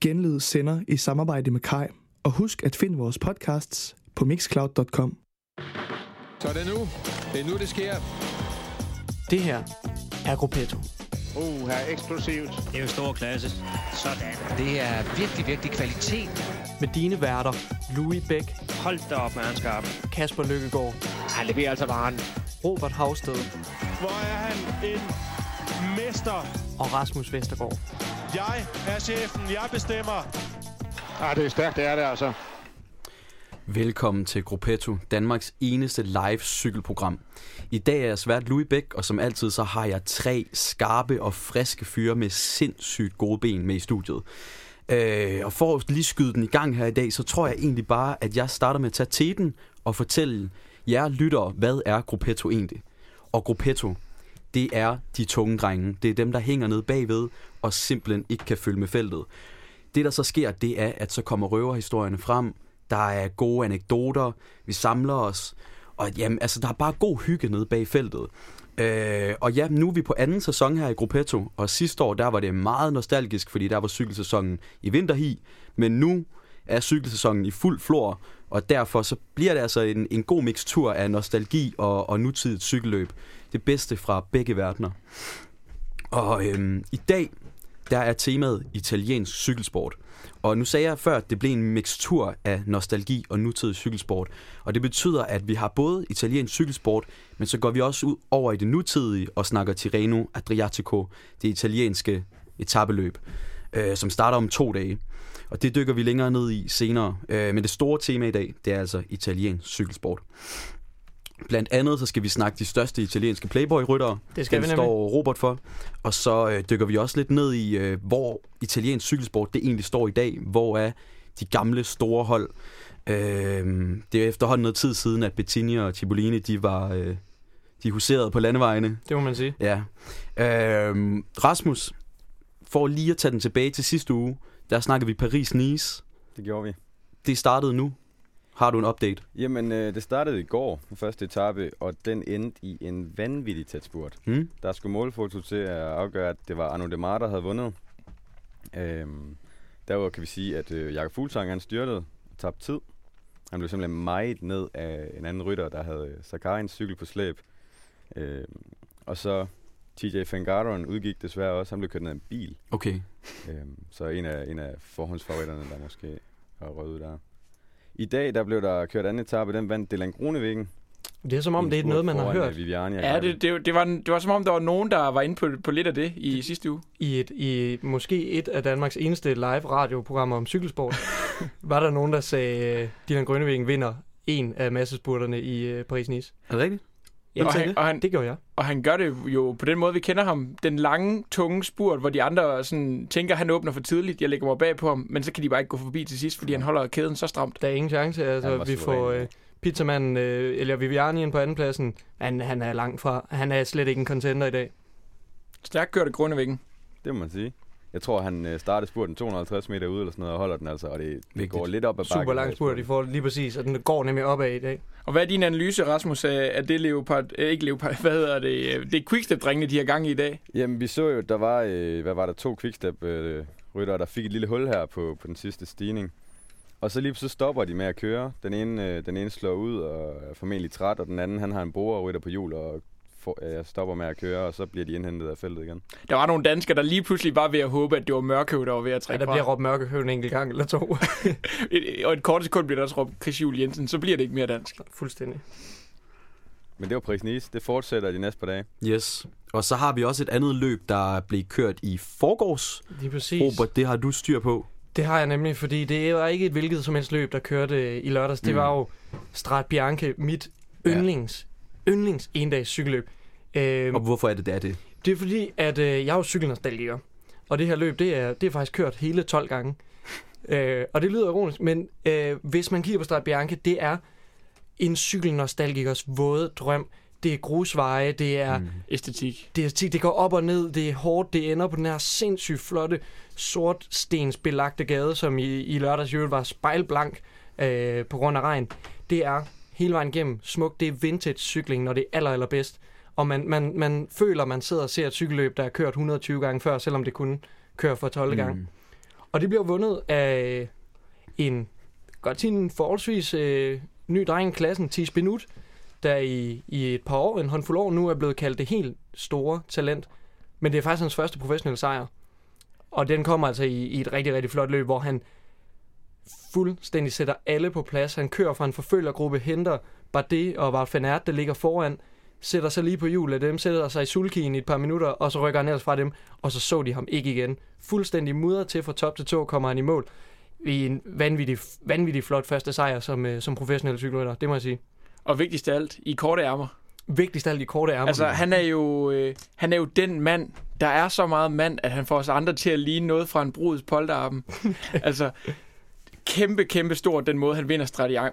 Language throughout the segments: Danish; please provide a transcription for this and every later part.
Genlyd sender i samarbejde med Kai. Og husk at finde vores podcasts på mixcloud.com. Så er det nu. Det er nu, det sker. Det her er Gruppetto. Uh, her er eksplosivt. Det er jo stor klasse. Sådan. Det er virkelig, virkelig kvalitet. Med dine værter, Louis Bæk, Hold da op, man skarp. Kasper Lykkegaard, Han leverer altså varen. Robert Havsted Hvor er han en mester. og Rasmus Vestergaard. Jeg er chefen. Jeg bestemmer. Ah, det er stærkt, det er det altså. Velkommen til Gruppetto, Danmarks eneste live cykelprogram. I dag er jeg svært Louis Bæk, og som altid så har jeg tre skarpe og friske fyre med sindssygt gode ben med i studiet. Øh, og for at lige skyde den i gang her i dag, så tror jeg egentlig bare, at jeg starter med at tage teten og fortælle jer lyttere, hvad er Gruppetto egentlig? Og Gruppetto, det er de tunge drenge. Det er dem, der hænger ned bagved og simpelthen ikke kan følge med feltet. Det, der så sker, det er, at så kommer røverhistorierne frem. Der er gode anekdoter. Vi samler os. Og jamen, altså, der er bare god hygge nede bag feltet. Øh, og ja, nu er vi på anden sæson her i Gruppetto, og sidste år, der var det meget nostalgisk, fordi der var cykelsæsonen i vinterhi, men nu er cykelsæsonen i fuld flor, og derfor så bliver det altså en, en god mixtur af nostalgi og, og nutidigt cykelløb. Det bedste fra begge verdener. Og øhm, i dag, der er temaet italiensk cykelsport. Og nu sagde jeg før, at det blev en mixtur af nostalgi og nutidig cykelsport. Og det betyder, at vi har både italiensk cykelsport, men så går vi også ud over i det nutidige og snakker Tirreno Adriatico, det italienske etabeløb, øh, som starter om to dage. Og det dykker vi længere ned i senere. Øh, men det store tema i dag, det er altså italiensk cykelsport. Blandt andet så skal vi snakke de største italienske Playboy-ryttere. Det skal Den vi nemlig. står Robert for. Og så øh, dykker vi også lidt ned i, øh, hvor italiensk cykelsport det egentlig står i dag. Hvor er de gamle store hold. Øh, det er efterhånden noget tid siden, at Bettini og Cipollini, de var... Øh, de huserede på landevejene. Det må man sige. Ja. Øh, Rasmus, for lige at tage den tilbage til sidste uge, der snakkede vi Paris-Nice. Det gjorde vi. Det startede nu. Har du en update? Jamen, øh, det startede i går, den første etape, og den endte i en vanvittig tæt spurt. Hmm? Der skulle målfoto til at afgøre, at det var Arno Demar, der havde vundet. Øhm, derudover kan vi sige, at øh, Jakob Fuglsang, han styrtede og tabte tid. Han blev simpelthen meget ned af en anden rytter, der havde Sakarins cykel på slæb. Øhm, og så TJ Fangaron udgik desværre også. Han blev kørt ned af en bil. Okay. Øhm, så en af, en af forhåndsfavoritterne, der måske har røget der. I dag, der blev der kørt anden etape, den vandt Delan Grunevæggen. Det er som om, det er noget, man har hørt Viviani Ja, det, det, det, var, det var som om, der var nogen, der var inde på, på lidt af det i sidste uge. i, et, i måske et af Danmarks eneste live radioprogrammer om cykelsport. var der nogen, der sagde, at Dylan Grønnevæggen vinder en af massespurterne i uh, Paris-Nice? Er det rigtigt? Ja, og, han, det? og, han, det gjorde jeg. og han gør det jo på den måde, vi kender ham. Den lange, tunge spurt, hvor de andre sådan, tænker, at han åbner for tidligt. Jeg lægger mig bag på ham, men så kan de bare ikke gå forbi til sidst, fordi han holder kæden så stramt. Der er ingen chance. Han Altså, vi får uh, pizzamanden uh, eller Viviani ind på andenpladsen. Han, han er langt fra. Han er slet ikke en contender i dag. Stærkt kørt af Grønnevæggen. Det må man sige. Jeg tror, han øh, startede spurten 250 meter ude eller sådan noget, og holder den altså, og det, det går lidt op ad bakken. Super lang spurt i forhold lige præcis, og den går nemlig opad i dag. Og hvad er din analyse, Rasmus, af det Leopard, øh, ikke Leopard, hvad hedder det, øh, det er Quickstep-drengene, de har gang i i dag? Jamen, vi så jo, der var, øh, hvad var der, to quickstep øh, ryttere, der fik et lille hul her på, på den sidste stigning. Og så lige så stopper de med at køre. Den ene, øh, den ene slår ud og er formentlig træt, og den anden, han har en borer og rytter på hjul og for, øh, stopper med at køre, og så bliver de indhentet af feltet igen. Der var nogle danskere, der lige pludselig var ved at håbe, at det var Mørkøv, der var ved at Ja, trække der fra. bliver råbt mørkehøv en enkelt gang eller to. Et- Og et kort sekund bliver der også råbt Chris Juhl Jensen, så bliver det ikke mere dansk. Fuldstændig. Men det var Paris Nice. Det fortsætter de næste par dage. Yes. Og så har vi også et andet løb, der blev kørt i forgårs. Lige præcis. Robert, det har du styr på. Det har jeg nemlig, fordi det var ikke et hvilket som helst løb, der kørte i lørdags. Det Mm. var jo Strat Bianche, mit Ja. yndlings, yndlings endags cykelløb. Øhm, Og hvorfor er det, det er det? det er fordi, at øh, jeg er jo cykelnostalgiker. Og det her løb, det er, det er faktisk kørt hele 12 gange. øh, og det lyder ironisk, men øh, hvis man kigger på Strat Bianche, det er en cykelnostalgikers våde drøm. Det er grusveje, det er, mm. Æstetik. det, er, det går op og ned, det er hårdt, det ender på den her sindssygt flotte sortstensbelagte gade, som i, i lørdags øvrigt var spejlblank øh, på grund af regn. Det er hele vejen igennem smukt. Det er vintage cykling, når det er aller, allerbedst. Og man, man, man føler, man sidder og ser et cykelløb, der er kørt 120 gange før, selvom det kun kører for 12 mm. gange. Og det bliver vundet af en, godt sige en forholdsvis øh, ny dreng i klassen, Tis Benut, der i, i et par år, en håndfuld år nu, er blevet kaldt det helt store talent. Men det er faktisk hans første professionelle sejr. Og den kommer altså i, i et rigtig, rigtig flot løb, hvor han fuldstændig sætter alle på plads. Han kører fra en forfølgergruppe, henter Bardet og Wout van Aert, der ligger foran, sætter sig lige på hjulet af dem, sætter sig i sulkien i et par minutter, og så rykker han ellers fra dem, og så så de ham ikke igen. Fuldstændig mudder til fra top til to kommer han i mål i en vanvittig, vanvittig flot første sejr som, øh, som professionel cykelrytter, det må jeg sige. Og vigtigst af alt, i korte ærmer. Vigtigst af alt i korte ærmer. Altså, han er, jo, øh, han er jo den mand, der er så meget mand, at han får os andre til at ligne noget fra en brudets polterarben. altså, kæmpe, kæmpe stort, den måde, han vinder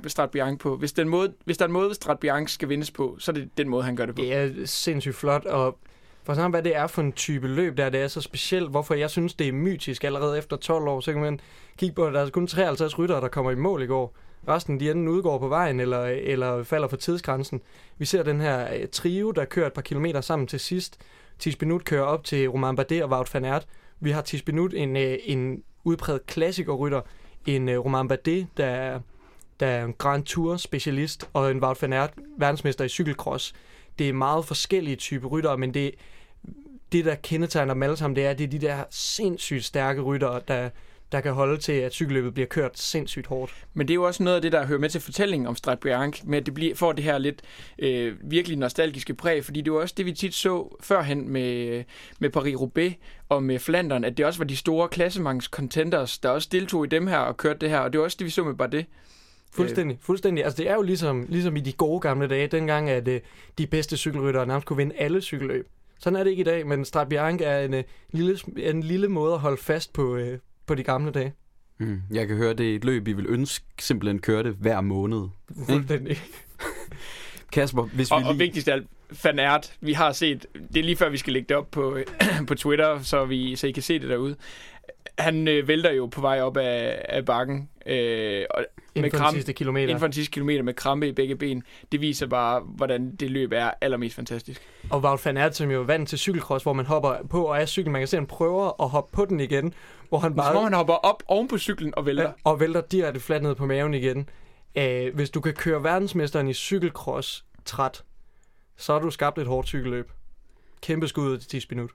Strat Bianche på. Hvis, den måde, hvis der er en måde, Strat Bianche skal vindes på, så er det den måde, han gør det på. Det er sindssygt flot, og for sådan hvad det er for en type løb, der det er så specielt, hvorfor jeg synes, det er mytisk allerede efter 12 år, så kan man kigge på, at der er kun 53 ryttere, der kommer i mål i går. Resten, de enten udgår på vejen, eller, eller falder for tidsgrænsen. Vi ser den her øh, trio, der kører et par kilometer sammen til sidst. Tis Benut kører op til Romain Bardet og Wout van Aert. Vi har Tis Benut, en, øh, en udpræget klassikerrytter, en uh, Romain Bardet, der er, der er en Grand Tour specialist, og en Wout van Aert, verdensmester i cykelcross. Det er meget forskellige typer ryttere, men det, det der kendetegner dem alle sammen, det er, det er de der sindssygt stærke ryttere, der, der kan holde til, at cykelløbet bliver kørt sindssygt hårdt. Men det er jo også noget af det, der hører med til fortællingen om Strat Bianche, med at det bliver, får det her lidt øh, virkelig nostalgiske præg, fordi det var også det, vi tit så førhen med, med Paris-Roubaix og med Flandern, at det også var de store klassemangs contenders, der også deltog i dem her og kørte det her, og det var også det, vi så med Bardet. Fuldstændig, fuldstændig. Altså det er jo ligesom, ligesom i de gode gamle dage, dengang at øh, de bedste cykelryttere nærmest kunne vinde alle cykelløb. Sådan er det ikke i dag, men Strat Bianche er en, uh, lille, en lille måde at holde fast på, uh, på de gamle dage. Mm. Jeg kan høre, det er et løb, vi vil ønske simpelthen køre det hver måned. Fuldstændig. Kasper, hvis og, vi lige... Og vigtigst af alt, Van Aert, vi har set, det er lige før vi skal lægge det op på, på Twitter, så, vi, så I kan se det derude. Han øh, vælter jo på vej op af, af bakken. Øh, og inden for kram, sidste kilometer. Inden for den sidste kilometer med krampe i begge ben. Det viser bare, hvordan det løb er allermest fantastisk. Og Wout van Aert, som jo er vant til cykelcross, hvor man hopper på og er cykel. Man kan se, at han prøver at hoppe på den igen. Hvor han bare... Hvor han hopper op oven på cyklen og vælter. Ja, og vælter direkte fladt ned på maven igen. Æh, hvis du kan køre verdensmesteren i cykelcross træt, så har du skabt et hårdt cykelløb. Kæmpe skud til 10 minut.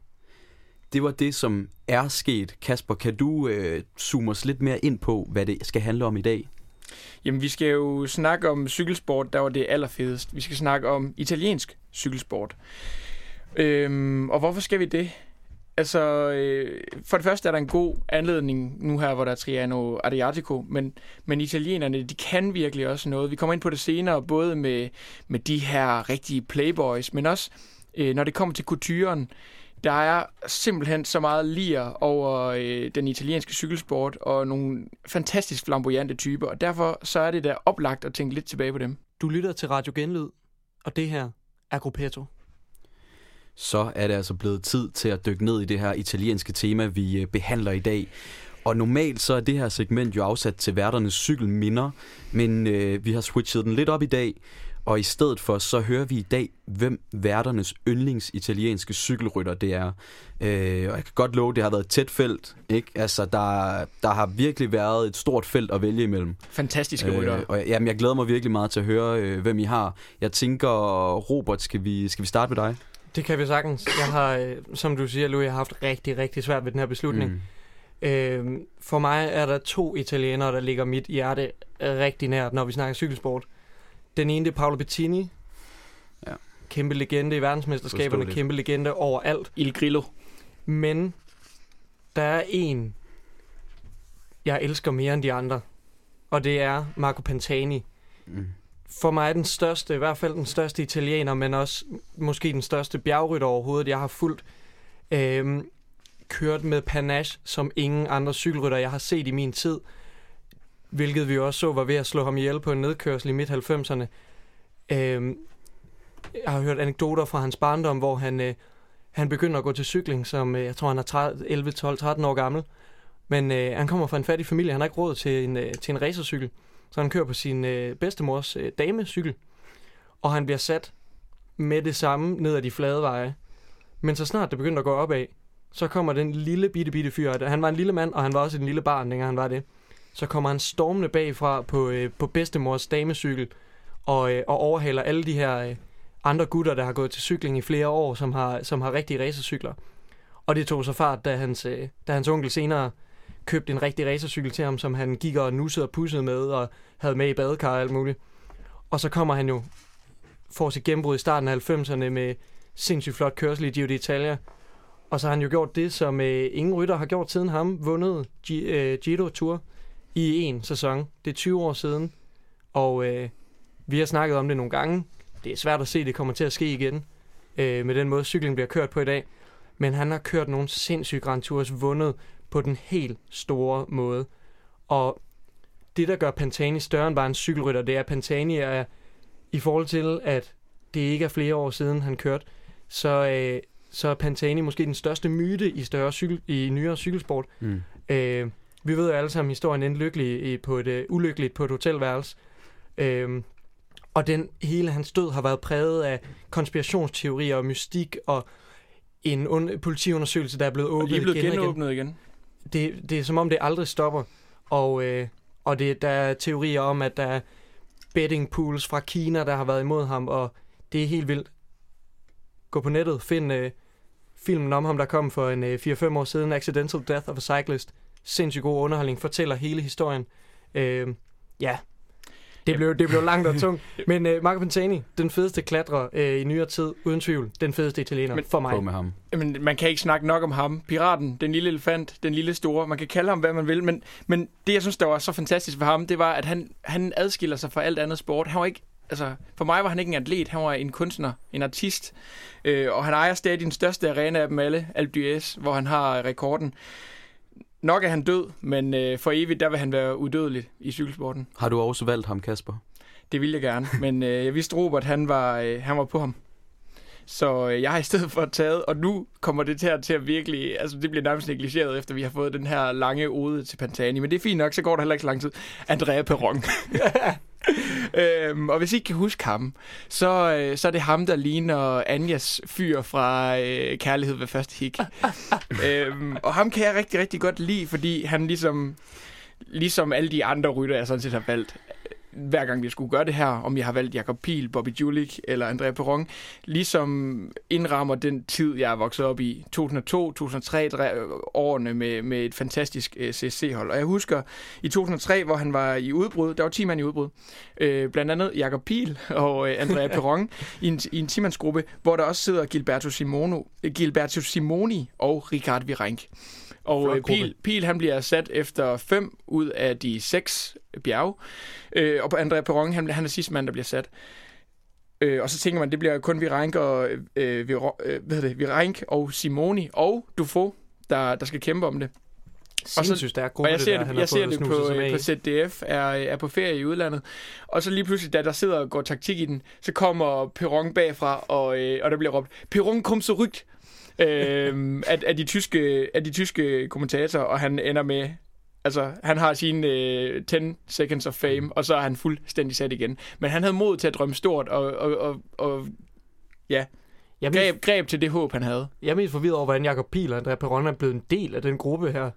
Det var det, som er sket. Kasper, kan du øh, zoome os lidt mere ind på, hvad det skal handle om i dag? Jamen, vi skal jo snakke om cykelsport, der var det allerfedest. Vi skal snakke om italiensk cykelsport. Øhm, og hvorfor skal vi det? Altså, øh, for det første er der en god anledning nu her, hvor der er Triano Adriatico, men, men italienerne, de kan virkelig også noget. Vi kommer ind på det senere, både med, med de her rigtige playboys, men også øh, når det kommer til kulturen. Der er simpelthen så meget lir over øh, den italienske cykelsport, og nogle fantastisk flamboyante typer, og derfor så er det der oplagt at tænke lidt tilbage på dem. Du lytter til Radio Genlyd, og det her er Gruppetto så er det altså blevet tid til at dykke ned i det her italienske tema, vi øh, behandler i dag. Og normalt så er det her segment jo afsat til værternes cykelminder, men øh, vi har switchet den lidt op i dag, og i stedet for så hører vi i dag, hvem værternes yndlings italienske cykelrytter det er. Øh, og jeg kan godt love, det har været et tæt felt. Ikke? Altså, der, der har virkelig været et stort felt at vælge imellem. Fantastiske øh, rytter. Og jamen, jeg glæder mig virkelig meget til at høre, øh, hvem I har. Jeg tænker, Robert, skal vi, skal vi starte med dig? Det kan vi sagtens. Jeg har, øh, som du siger, Louis, jeg har haft rigtig, rigtig svært ved den her beslutning. Mm. Øh, for mig er der to italienere, der ligger mit hjerte rigtig nært, når vi snakker cykelsport. Den ene, det er Paolo Bettini. Ja. Kæmpe legende i verdensmesterskaberne, kæmpe legende overalt. Il Grillo. Men der er en, jeg elsker mere end de andre. Og det er Marco Pantani. Mm for mig den største, i hvert fald den største italiener, men også måske den største bjergrytter overhovedet, jeg har fulgt. Øhm, kørt med panache som ingen andre cykelrytter, jeg har set i min tid. Hvilket vi også så var ved at slå ham ihjel på en nedkørsel i midt-90'erne. Øh, jeg har hørt anekdoter fra hans barndom, hvor han, øh, han begynder at gå til cykling, som øh, jeg tror, han er 11, 12, 13 år gammel. Men øh, han kommer fra en fattig familie, han har ikke råd til en, øh, til en racercykel. Så han kører på sin øh, bedstemors øh, damecykel, og han bliver sat med det samme ned ad de flade veje. Men så snart det begynder at gå opad, så kommer den lille bitte bitte fyr, han var en lille mand, og han var også en lille barn, dengang han var det. Så kommer han stormende bagfra på, øh, på bedstemors damecykel, og, øh, og overhaler alle de her øh, andre gutter, der har gået til cykling i flere år, som har, som har rigtige racercykler. Og det tog så fart, da hans, øh, da hans onkel senere købte en rigtig racercykel til ham, som han gik og nussede og pussede med, og havde med i badekar og alt muligt. Og så kommer han jo, får sit gennembrud i starten af 90'erne med sindssygt flot kørsel i Giro d'Italia. Og så har han jo gjort det, som øh, ingen rytter har gjort siden ham, vundet G- øh, Giro Tour i en sæson. Det er 20 år siden, og øh, vi har snakket om det nogle gange. Det er svært at se, at det kommer til at ske igen, øh, med den måde cykling bliver kørt på i dag. Men han har kørt nogle sindssyge Grand Tours, vundet på den helt store måde. Og det, der gør Pantani større end bare en cykelrytter, det er, at Pantani er i forhold til, at det ikke er flere år siden, han kørte, så, øh, så er Pantani måske den største myte i, større cykel, i nyere cykelsport. Mm. Øh, vi ved jo alle sammen, historien endte lykkelig på et, uh, ulykkeligt på et hotelværelse. Øh, og den hele hans død har været præget af konspirationsteorier og mystik og en un- politiundersøgelse, der er blevet Og åbnet lige blevet igen og igen genåbnet igen. det, det er som om, det aldrig stopper. Og, øh, og det, der er teorier om, at der er betting pools fra Kina, der har været imod ham, og det er helt vildt. Gå på nettet, find øh, filmen om ham, der kom for en øh, 4-5 år siden, Accidental Death of a Cyclist. Sindssygt god underholdning, fortæller hele historien. Øh, ja, det blev, det blev langt og tungt. Men øh, Marco Pantani, den fedeste klatrer øh, i nyere tid, uden tvivl. Den fedeste italiener Men- for mig. Med ham. Jamen, man kan ikke snakke nok om ham. Piraten, den lille elefant, den lille store. Man kan kalde ham, hvad man vil. Men, men det, jeg synes, der var så fantastisk for ham, det var, at han, han adskiller sig fra alt andet sport. Han var ikke, altså, for mig var han ikke en atlet. Han var en kunstner, en artist. Øh, og han ejer stadig den største arena af dem alle, Alpe d'Huez, hvor han har rekorden. Nok er han død, men øh, for evigt, der vil han være udødelig i cykelsporten. Har du også valgt ham, Kasper? Det ville jeg gerne, men øh, jeg vidste, Robert, han var, øh, han var på ham. Så øh, jeg har i stedet for taget, og nu kommer det at, til at virkelig, altså det bliver nærmest negligeret, efter vi har fået den her lange ode til Pantani, men det er fint nok, så går der heller ikke så lang tid. Andrea Perron. øhm, og hvis I ikke kan huske ham, så, øh, så er det ham, der ligner Anjas fyr fra øh, Kærlighed ved første hik. øhm, og ham kan jeg rigtig, rigtig godt lide, fordi han ligesom, ligesom alle de andre rytter, jeg sådan set har valgt, hver gang vi skulle gøre det her, om jeg har valgt Jakob Piel, Bobby Julik eller Andrea Perron, ligesom indrammer den tid, jeg er vokset op i. 2002-2003 årene med, med et fantastisk øh, CSC-hold. Og jeg husker i 2003, hvor han var i udbrud, der var 10 mand i udbrud, øh, blandt andet Jakob Piel og øh, Andrea Perron i en, i en 10 hvor der også sidder Gilberto, Simono, Gilberto Simoni og Richard Virenk. Og øh. Piel, Piel, han bliver sat efter fem ud af de seks bjerge. Øh, og på Andrea Perron, han, han er sidste mand, der bliver sat. Øh, og så tænker man, det bliver kun Virenk og, øh, Viro, øh, hvad det, Virenk og Simoni og Dufo, der, der skal kæmpe om det. Sindssygt stærk gruppe, og jeg ser der, det, han jeg ser det på, øh, på ZDF, er, er på ferie i udlandet. Og så lige pludselig, da der sidder og går taktik i den, så kommer Perron bagfra, og, øh, og der bliver råbt, Perron kom så rygt, øh, af, af, de tyske, af de tyske kommentatorer, og han ender med, altså han har sine øh, 10 seconds of fame, og så er han fuldstændig sat igen. Men han havde mod til at drømme stort, og, og, og, og ja, Jeg greb, greb til det håb, han havde. jeg er mest forvirret over, hvordan Jacob Pihl og Andrea Perron er blevet en del af den gruppe her.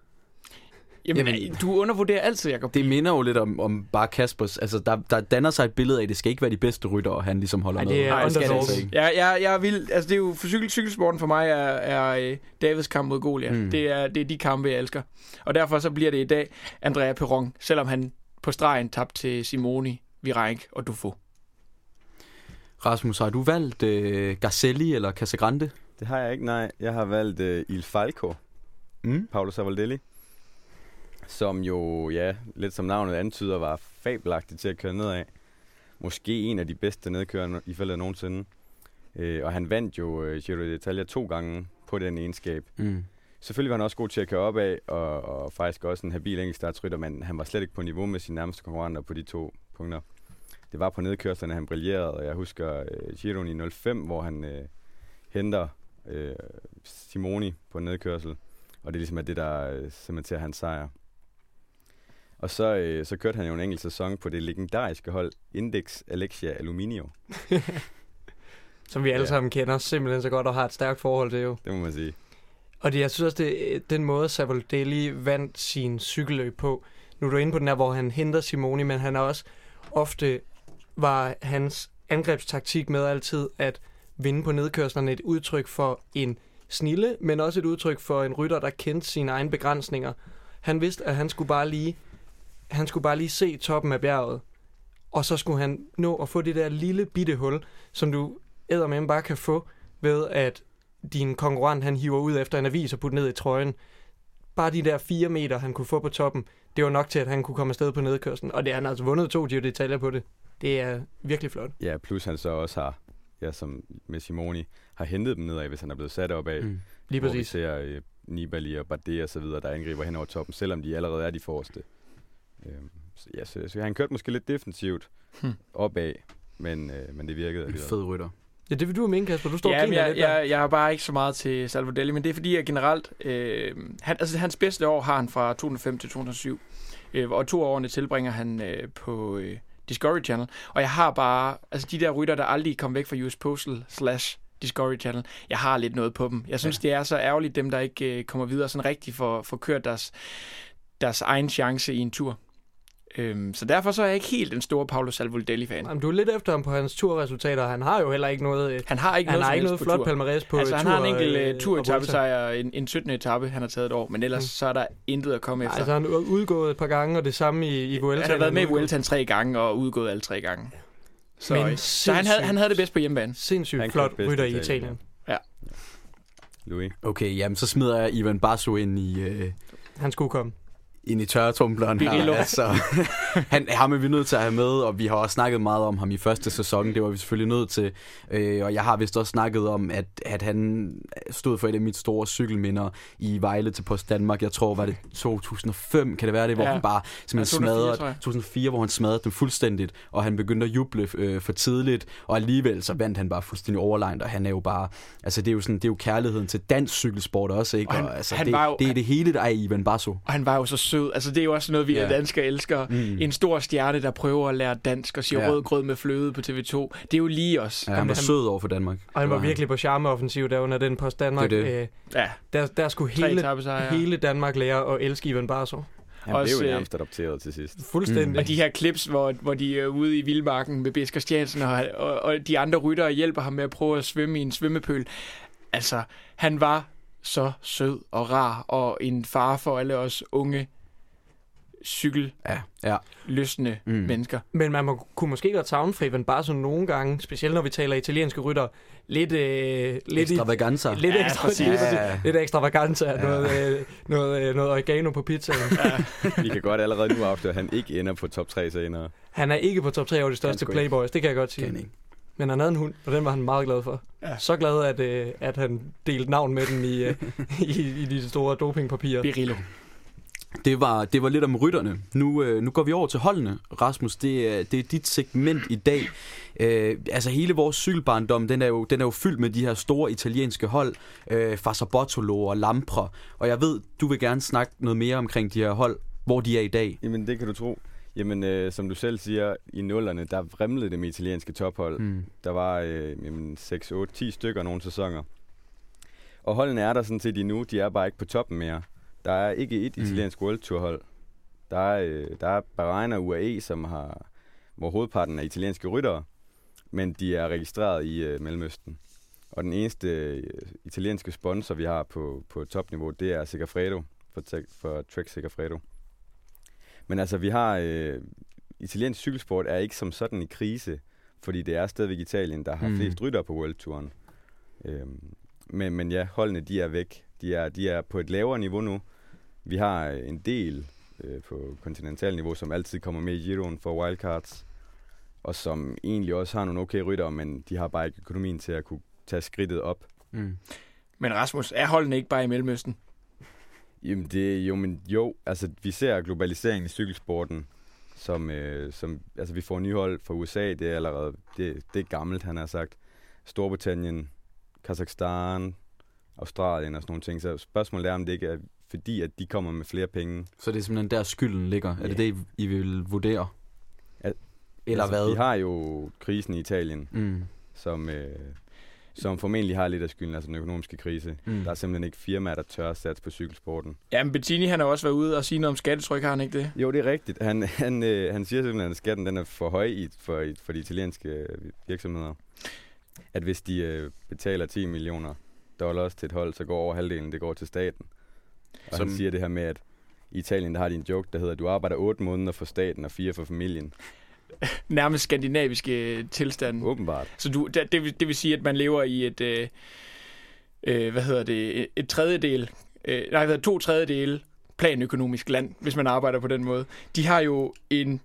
Jamen, Jamen- Jamen, du undervurderer altid, Jacob. Det minder jo lidt om, om bare Kaspers. Altså, der, der danner sig et billede af, at det skal ikke være de bedste ryttere, han ligesom holder Ej, med. det er Nej, det underdogs. ikke. Jeg, jeg, jeg vil, altså det er jo for cykel, cykelsporten for mig er, er øh, Davids kamp mod Goliath. Mm. Det, er, det er de kampe, jeg elsker. Og derfor så bliver det i dag Andrea Perron, selvom han på stregen tabte til Simoni, Virenk og Dufo. Rasmus, har du valgt øh, Garcelli eller Casagrande? Det har jeg ikke, nej. Jeg har valgt uh, Il Falco, Mm? Paolo Savoldelli, som jo, ja, lidt som navnet antyder, var fabelagtig til at køre nedad. Måske en af de bedste nedkørende i feltet nogensinde. Øh, og han vandt jo uh, Giro d'Italia to gange på den egenskab. Mm. Selvfølgelig var han også god til at køre op af, og, og faktisk også en habil enkeltstartsrytter, men han var slet ikke på niveau med sine nærmeste konkurrenter på de to punkter. Det var på nedkørslerne, han brillerede, og jeg husker øh, Giroen i 05, hvor han øh, henter øh, Simoni på en nedkørsel, og det er ligesom er det, der øh, cementerer hans sejr. Og så, øh, så kørte han jo en enkelt sæson på det legendariske hold Index Alexia Aluminio. Som vi alle Ja. sammen kender simpelthen så godt og har et stærkt forhold til jo. Det må man sige. Og det, jeg synes også, det den måde, Savoldelli vandt sin cykelløb på. Nu er du inde på den her, hvor han henter Simoni, men han er også ofte var hans angrebstaktik med altid at vinde på nedkørslerne et udtryk for en snille, men også et udtryk for en rytter, der kendte sine egne begrænsninger. Han vidste, at han skulle bare lige, han skulle bare lige se toppen af bjerget, og så skulle han nå at få det der lille bitte hul, som du eddermame bare kan få ved, at din konkurrent han hiver ud efter en avis og putter ned i trøjen. Bare de der fire meter, han kunne få på toppen, det var nok til, at han kunne komme afsted på nedkørslen. Og det har han altså vundet to Giro detaljer på det. Det er virkelig flot. Ja, plus han så også har, ja, som med Simoni, har hentet dem nedad, hvis han er blevet sat op af. Mm. Lige Hvor vi præcis. ser øh, Nibali og Bardet og så videre, der angriber hen over toppen, selvom de allerede er de forreste. Øhm, så, ja, så, så han kørte måske lidt defensivt Hmm. opad, men, øh, men det virkede En alligevel. fed rytter. Ja, det vil du mene, Kasper. Du står og Ja, griner jeg, lidt der. jeg, jeg har bare ikke så meget til Salvadelli, men det er fordi, jeg generelt... Øh, han, altså, hans bedste år har han fra 2005 til 2007, øh, og to årene tilbringer han øh, på øh, Discovery Channel. Og jeg har bare... Altså, de der rytter, der aldrig kom væk fra US Postal slash Discovery Channel, jeg har lidt noget på dem. Jeg synes, ja. det er så ærgerligt, dem der ikke øh, kommer videre sådan rigtigt for, for kørt deres, deres egen chance i en tur. Øhm, så derfor så er jeg ikke helt den store Paolo Salvadelli-fan. Jamen, du er lidt efter ham på hans turresultater. Han har jo heller ikke noget, øh, Han har ikke han noget, har ikke noget på flot tur. palmarès på altså, han tur, har en enkelt øh, uh, turetappe og Vuelta. sejr, en, en 17. etape, han har taget et år, men ellers Mm. så er der intet at komme efter. Altså, han er udgået et par gange, og det samme i, i Vuelta. han har været med i. Vueltaen tre gange og udgået alle tre gange. Så, Men så han, havde, han havde det bedst på hjemmebane. Sindssygt Han flot rytter i Italien, Italien. Louis. Okay, jamen så smider jeg Ivan Basso ind i, øh, Han skulle komme. Ind i tørretumbleren her. Altså, han, ham er vi nødt til at have med, og vi har også snakket meget om ham i første sæson. Det var vi selvfølgelig nødt til. Øh, og jeg har vist også snakket om, at, at han stod for et af mit store cykelminder i Vejle til Post Danmark. Jeg tror, var det 2005, kan det være det, hvor Ja. han bare simpelthen Ja, 2004, smadrede, tror jeg. 2004, hvor han smadrede dem fuldstændigt, og han begyndte at juble øh, for tidligt, og alligevel så vandt han bare fuldstændig overlegnet, og han er jo bare, altså det er jo sådan, det er jo kærligheden til dansk cykelsport også, ikke? Og han- og, altså, han det, jo- det er det hele, der er i Ivan Basso. Og han var jo så sød. Altså, det er jo også noget, vi ja. danskere elsker. Mm. En stor stjerne, der prøver at lære dansk og siger Ja. ja. rød grød med fløde på TV2. Det er jo lige os. Ja, han var sød over for Danmark. Og han var Det virkelig på charmeoffensiv der under den post Danmark. Det er Øh, Ja, der, der skulle hele, hele Danmark lære at elske Ivan Barso. Han Også, blev jo øh, nærmest adopteret til sidst. Fuldstændig. Mm. Og de her clips, hvor, hvor de er ude i vildmarken med Besker Stjernsen, og, og, og de andre ryttere hjælper ham med at prøve at svømme i en svømmepøl. Altså, han var så sød og rar, og en far for alle os unge, cykellystende Ja, ja. mm. Mm. mennesker. Men man må, kunne måske godt savne for Ivan Barso nogle gange, specielt når vi taler italienske rytter, lidt, øh, lidt, i, Extravaganza. lidt Ja, ekstra, præcis. lidt, Ja. lidt ekstravaganza, Ja. noget, øh, noget, øh, noget oregano på pizzaen. Vi kan godt allerede nu afsløre, at han ikke ender på top 3 senere. Han er ikke på top 3 over de største playboys, det kan jeg godt sige. Kan. Men han havde en hund, og den var han meget glad for. Ja. Så glad, at, øh, at han delte navn med den i, øh, i, i de store dopingpapirer. Birillo. Det var, det var lidt om rytterne. Nu, øh, nu går vi over til holdene. Rasmus, det er, det er dit segment i dag. Øh, altså hele vores cykelbarndom, den er, jo, den er jo fyldt med de her store italienske hold. Øh, Fasabotolo og Lampre. Og jeg ved, du vil gerne snakke noget mere omkring de her hold, hvor de er i dag. Jamen, det kan du tro. Jamen, øh, som du selv siger, i nullerne, der vrimlede det med italienske tophold. Mm. Der var øh, jamen, 6, 8, 10 stykker nogle sæsoner. Og holdene er der sådan set endnu, de er bare ikke på toppen mere. Der er ikke et Mm. italiensk World Tour hold. Der er, øh, der er Bahrain og UAE, som har, hvor hovedparten er italienske ryttere, men de er registreret i øh, Mellemøsten. Og den eneste øh, italienske sponsor, vi har på, på topniveau, det er Segafredo, for, for Trek Segafredo. Men altså, vi har... Øh, italiensk cykelsport er ikke som sådan i krise, fordi det er stadigvæk Italien, der har Mm. mm. flest ryttere på World Touren. Øhm, men, men ja, holdene de er væk. De er, de er på et lavere niveau nu. Vi har øh, en del øh, på kontinental niveau, som altid kommer med i Giroen for wildcards, og som egentlig også har nogle okay ryttere, men de har bare ikke økonomien til at kunne tage skridtet op. Mm. Men Rasmus, er holdene ikke bare i Mellemøsten? Jamen det, jo, men jo, altså vi ser globaliseringen i cykelsporten, som, øh, som altså vi får nye hold fra USA, det er allerede, det, det er gammelt, han har sagt. Storbritannien, Kazakhstan, Australien og sådan nogle ting. Så spørgsmålet er, om det ikke er fordi, at de kommer med flere penge. Så det er simpelthen der skylden ligger. Er det Ja. det, I vil vurdere? Al- Eller altså, hvad? Vi har jo krisen i Italien, Mm. som, øh, som formentlig har lidt af skylden, altså den økonomiske krise. Mm. Der er simpelthen ikke firmaer, der tør at satse på cykelsporten. Ja, men Bettini, han har også været ude og sige noget om skattetryk, har han ikke det? Jo, det er rigtigt. Han, han, øh, han siger simpelthen, at skatten den er for høj i, for, for de italienske øh, virksomheder. At hvis de øh, betaler 10 millioner dollars til et hold, så går over halvdelen, det går til staten. Og Som- han siger det her med, at i Italien, der har de en joke, der hedder, at du arbejder 8 måneder for staten og 4 for familien. Nærmest skandinaviske tilstande. Åbenbart. Så du, det, det, vil, det vil sige, at man lever i et, øh, øh, hvad hedder det, et- et tredjedel, øh, nej, hvad hedder, to tredjedele planøkonomisk land, hvis man arbejder på den måde. De har jo en,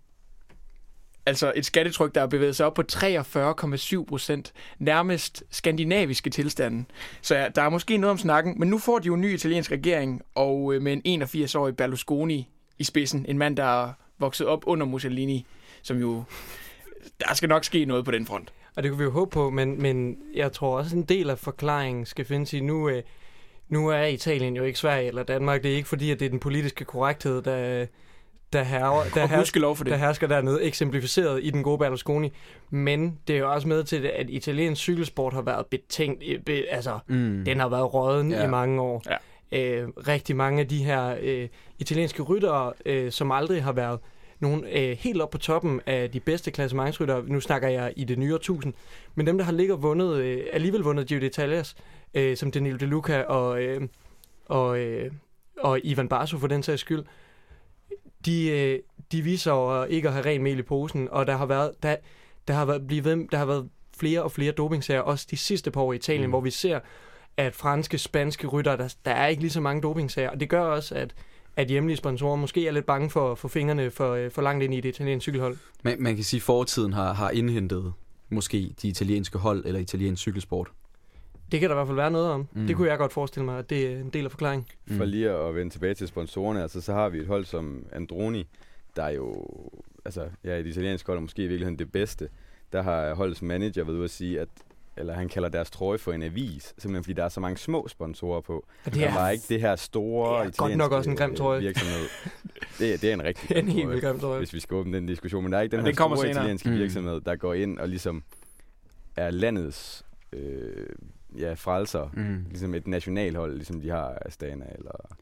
altså et skattetryk, der har bevæget sig op på 43,7 procent, nærmest skandinaviske tilstanden. Så ja, der er måske noget om snakken, men nu får de jo en ny italiensk regering, og øh, med en 81-årig Berlusconi i spidsen, en mand, der er vokset op under Mussolini, som jo, der skal nok ske noget på den front. Og det kunne vi jo håbe på, men, men jeg tror også, en del af forklaringen skal findes i, nu, øh, nu er Italien jo ikke Sverige eller Danmark. Det er ikke fordi, at det er den politiske korrekthed, der, der, herrer, der, gudskelov for det. der hersker dernede, eksemplificeret i den gode Berlusconi. Men det er jo også med til, at italiensk cykelsport har været betænkt, øh, be, altså Mm. den har været råden Ja. i mange år. Ja. Øh, rigtig mange af de her øh, italienske ryttere, øh, som aldrig har været nogen øh, helt op på toppen af de bedste klassementsryttere, nu snakker jeg i det nye årtusind, men dem, der har ligget og vundet, øh, alligevel vundet Giro d'Italias, øh, som Danilo De Luca og, øh, og, øh, og Ivan Barso for den sags skyld, øh, de viser jo ikke at have ren mel i posen, og der har været, der, der har været, blivet, ved- der har været flere og flere dopingsager, også de sidste par år i Italien, Mm. hvor vi ser, at franske, spanske rytter, der, der er ikke lige så mange dopingsager, og det gør også, at, at hjemlige sponsorer måske er lidt bange for, for fingrene for, øh, for langt ind i det italienske cykelhold. Man, man kan sige, at fortiden har, har indhentet måske de italienske hold eller italiensk cykelsport. Det kan der i hvert fald være noget om. Mm. Mm. Det kunne jeg godt forestille mig, at det er en del af forklaringen. For lige at vende tilbage til sponsorerne, altså så har vi et hold som Androni, der er jo, altså ja, et italiensk hold er måske i virkeligheden det bedste. Der har holdets manager været ude at sige, at eller han kalder deres trøje for en avis, simpelthen fordi der er så mange små sponsorer på. Og Det er bare ikke det her store det er godt nok også en grim øh, trøje. virksomhed. Det, er- det er en rigtig Det er grim en helt trøje, grim trøje. hvis vi skal åbne den diskussion. Men der er ikke den her store senere. italienske Mm. virksomhed, der går ind og ligesom er landets øh, ja, frelser. Mm. Ligesom et nationalhold, ligesom de har Astana eller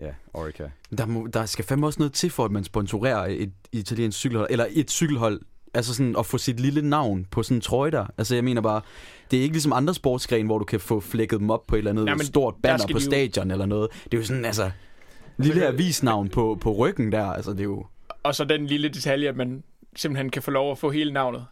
ja, Orica. Der, må, der skal fandme også noget til for, at man sponsorerer et italiensk cykelhold, eller et cykelhold, altså sådan at få sit lille navn på sådan en trøje der. Altså jeg mener bare, det er ikke ligesom andre sportsgrene, hvor du kan få flækket dem op på et eller andet Ja, men stort banner på de jo- stadion eller noget. Det er jo sådan, altså, lille avisnavn på, på ryggen der, altså det er jo... Og så den lille detalje, at man simpelthen kan få lov at få hele navnet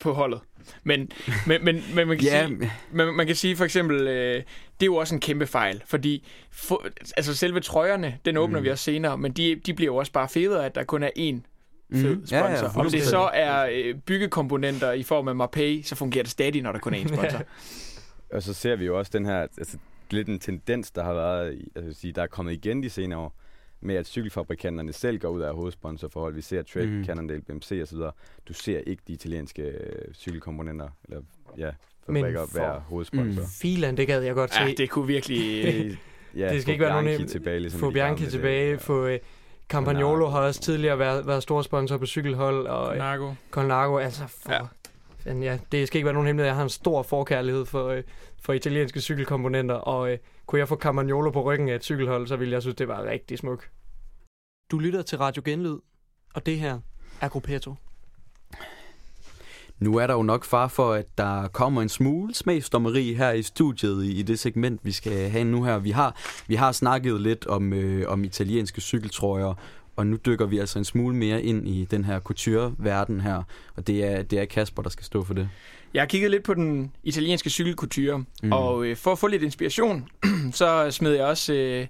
på holdet. Men, men, men, men, man, kan Ja, sige, men man kan sige for eksempel, øh, det er jo også en kæmpe fejl, fordi for, altså selve trøjerne, den åbner Mm. mm. vi også senere, men de, de bliver jo også bare federe, at der kun er én fed Mhm. sponsor. Ja, ja, Om det så er øh, byggekomponenter i form af Marpay, så fungerer det stadig, når der kun er én sponsor. Og så ser vi jo også den her, altså lidt en tendens, der har været, altså, jeg vil sige, der er kommet igen de senere år, med at cykelfabrikanterne selv går ud af hovedsponsorforhold. Vi ser Trek, mm. Cannondale, BMC osv. Du ser ikke de italienske øh, cykelkomponenter, eller ja, Men fabrikker for- være hovedsponsor. Mm. Filan, det gad jeg godt se. Ja, det kunne virkelig... Det, ja, Det skal ikke være nogen tilbage, ligesom få de Bianchi gamle tilbage, få øh, Campagnolo Colnago. har også tidligere været, været stor sponsor på cykelhold, og øh, Narko. Colnago, altså for, Ja. ja. ja, det skal ikke være nogen hemmelighed, jeg har en stor forkærlighed for, øh, for italienske cykelkomponenter, og øh, kunne jeg få Campagnolo på ryggen af et cykelhold, så ville jeg synes, det var rigtig smuk. Du lytter til Radio Genlyd, og det her er Gruppetto. Nu er der jo nok far for, at der kommer en smule smagsdommeri her i studiet i, i det segment, vi skal have nu her. Vi har, vi har snakket lidt om, øh, om italienske cykeltrøjer, og nu dykker vi altså en smule mere ind i den her couture-verden her, og det er, det er Kasper, der skal stå for det. Jeg har kigget lidt på den italienske cykelkultur, Mm. og øh, for at få lidt inspiration, så smed jeg også øh,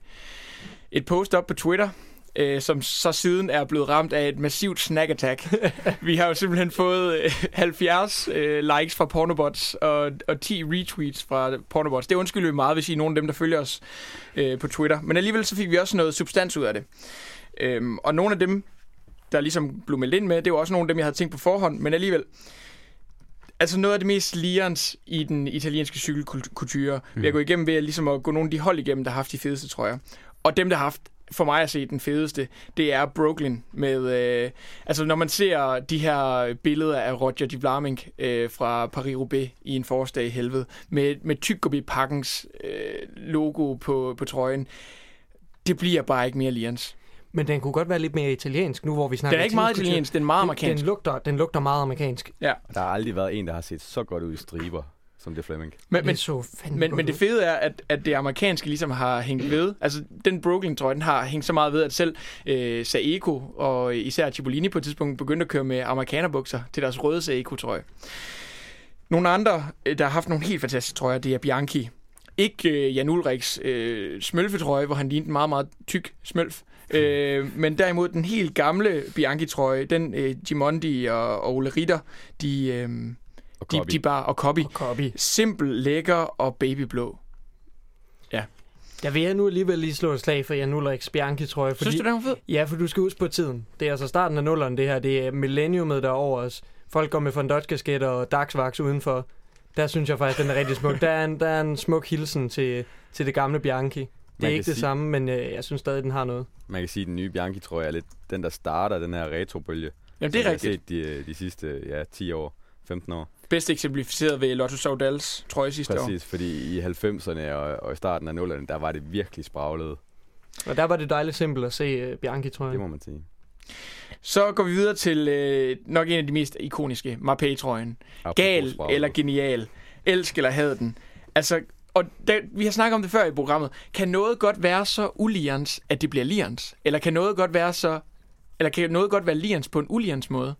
et post op på Twitter, øh, som så siden er blevet ramt af et massivt snack attack. Vi har jo simpelthen fået øh, 70 øh, likes fra Pornobots og, og 10 retweets fra Pornobots. Det undskylder vi meget, hvis I er nogen af dem, der følger os øh, på Twitter. Men alligevel så fik vi også noget substans ud af det. Øhm, og nogle af dem, der ligesom blev meldt ind med, det var også nogle af dem, jeg havde tænkt på forhånd, men alligevel, altså noget af det mest lirens i den italienske cykelkultur, mm. vi har gået igennem ved at, ligesom at gå nogle af de hold igennem, der har haft de fedeste trøjer. Og dem, der har haft for mig at se den fedeste, det er Brooklyn med, øh, altså når man ser de her billeder af Roger de Vlaming øh, fra Paris-Roubaix i en forårsdag i helvede, med, med Tyggegummi Pakkens øh, logo på, på trøjen, det bliver bare ikke mere lians. Men den kunne godt være lidt mere italiensk, nu hvor vi snakker Den er ikke meget italiensk den er meget amerikansk. Den, den, lugter, den lugter meget amerikansk. Ja. Der har aldrig været en, der har set så godt ud i striber, som det Flemming. Men, det men, så fandme men, men det fede er, at, at det amerikanske ligesom har hængt ved. Altså, den Brooklyn-trøje, den har hængt så meget ved, at selv øh, Saeco og især Cipollini på et tidspunkt begyndte at køre med amerikanerbukser til deres røde Saeco-trøje. Nogle andre, øh, der har haft nogle helt fantastiske trøjer, det er Bianchi. Ikke øh, Jan Ulriks øh, smølfetrøje, hvor han lignede en meget, meget tyk smølf. Øh, men derimod den helt gamle Bianchi-trøje, den øh, Gimondi og, og Ole Ritter, de, øh, Og de, de bare, og Copy, Og Copy. simpel, lækker og babyblå. Der vil jeg nu alligevel lige slå et slag for Jan Ulriks Bianchi, tror jeg. Synes du, den var fed? Ja, for du skal huske på tiden. Det er altså starten af nullerne, det her. Det er millenniumet, der er over os. Folk går med fondotskasketter og dagsvaks udenfor. Der synes jeg faktisk, den er rigtig smuk. Der er en, der er en smuk hilsen til, til det gamle Bianchi. Det Man er kan ikke det sige- samme, men øh, jeg synes stadig, den har noget. Man kan sige, at den nye Bianchi, tror jeg, er lidt den, der starter den her retrobølge. Jamen, det er har rigtigt. set de, de sidste ja, 10 år, 15 år. Bedst eksemplificeret ved Lotto Saudals trøje sidste år. Præcis, fordi i 90'erne og, og i starten af 0'erne, der var det virkelig spraglet. Og der var det dejligt simpelt at se uh, Bianchi, tror jeg. Det må man sige. Så går vi videre til øh, nok en af de mest ikoniske, Marpé-trøjen. Gal eller genial. Elsk eller had den. Altså, og der, vi har snakket om det før i programmet. Kan noget godt være så ulians, at det bliver lians? Eller kan noget godt være så... Eller kan noget godt være lians på en ulians måde?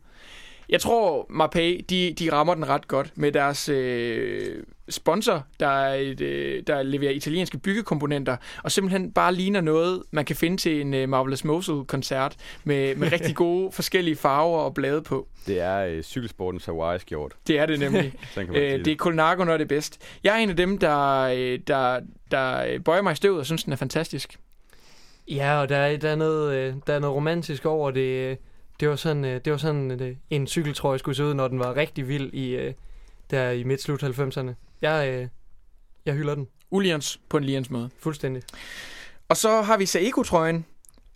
Jeg tror, Marpé, de, de rammer den ret godt med deres øh, sponsor, der, er et, øh, der leverer italienske byggekomponenter, og simpelthen bare ligner noget, man kan finde til en øh, Marvelous Mosul-koncert, med, med rigtig gode forskellige farver og blade på. Det er øh, cykelsportens Hawaii-skjort. Det er det nemlig. Øh, det er Colnago, når det er bedst. Jeg er en af dem, der, øh, der, der øh, bøjer mig i støvet og synes, den er fantastisk. Ja, og der er, der er, noget, øh, der er noget romantisk over det. Øh, Det var sådan, øh, det var sådan øh, en cykeltrøje skulle se ud, når den var rigtig vild i, øh, der i midt-slut 90'erne. Jeg, øh, jeg hylder den Ulians på en lians måde. fuldstændig. Og så har vi Saeco-trøjen.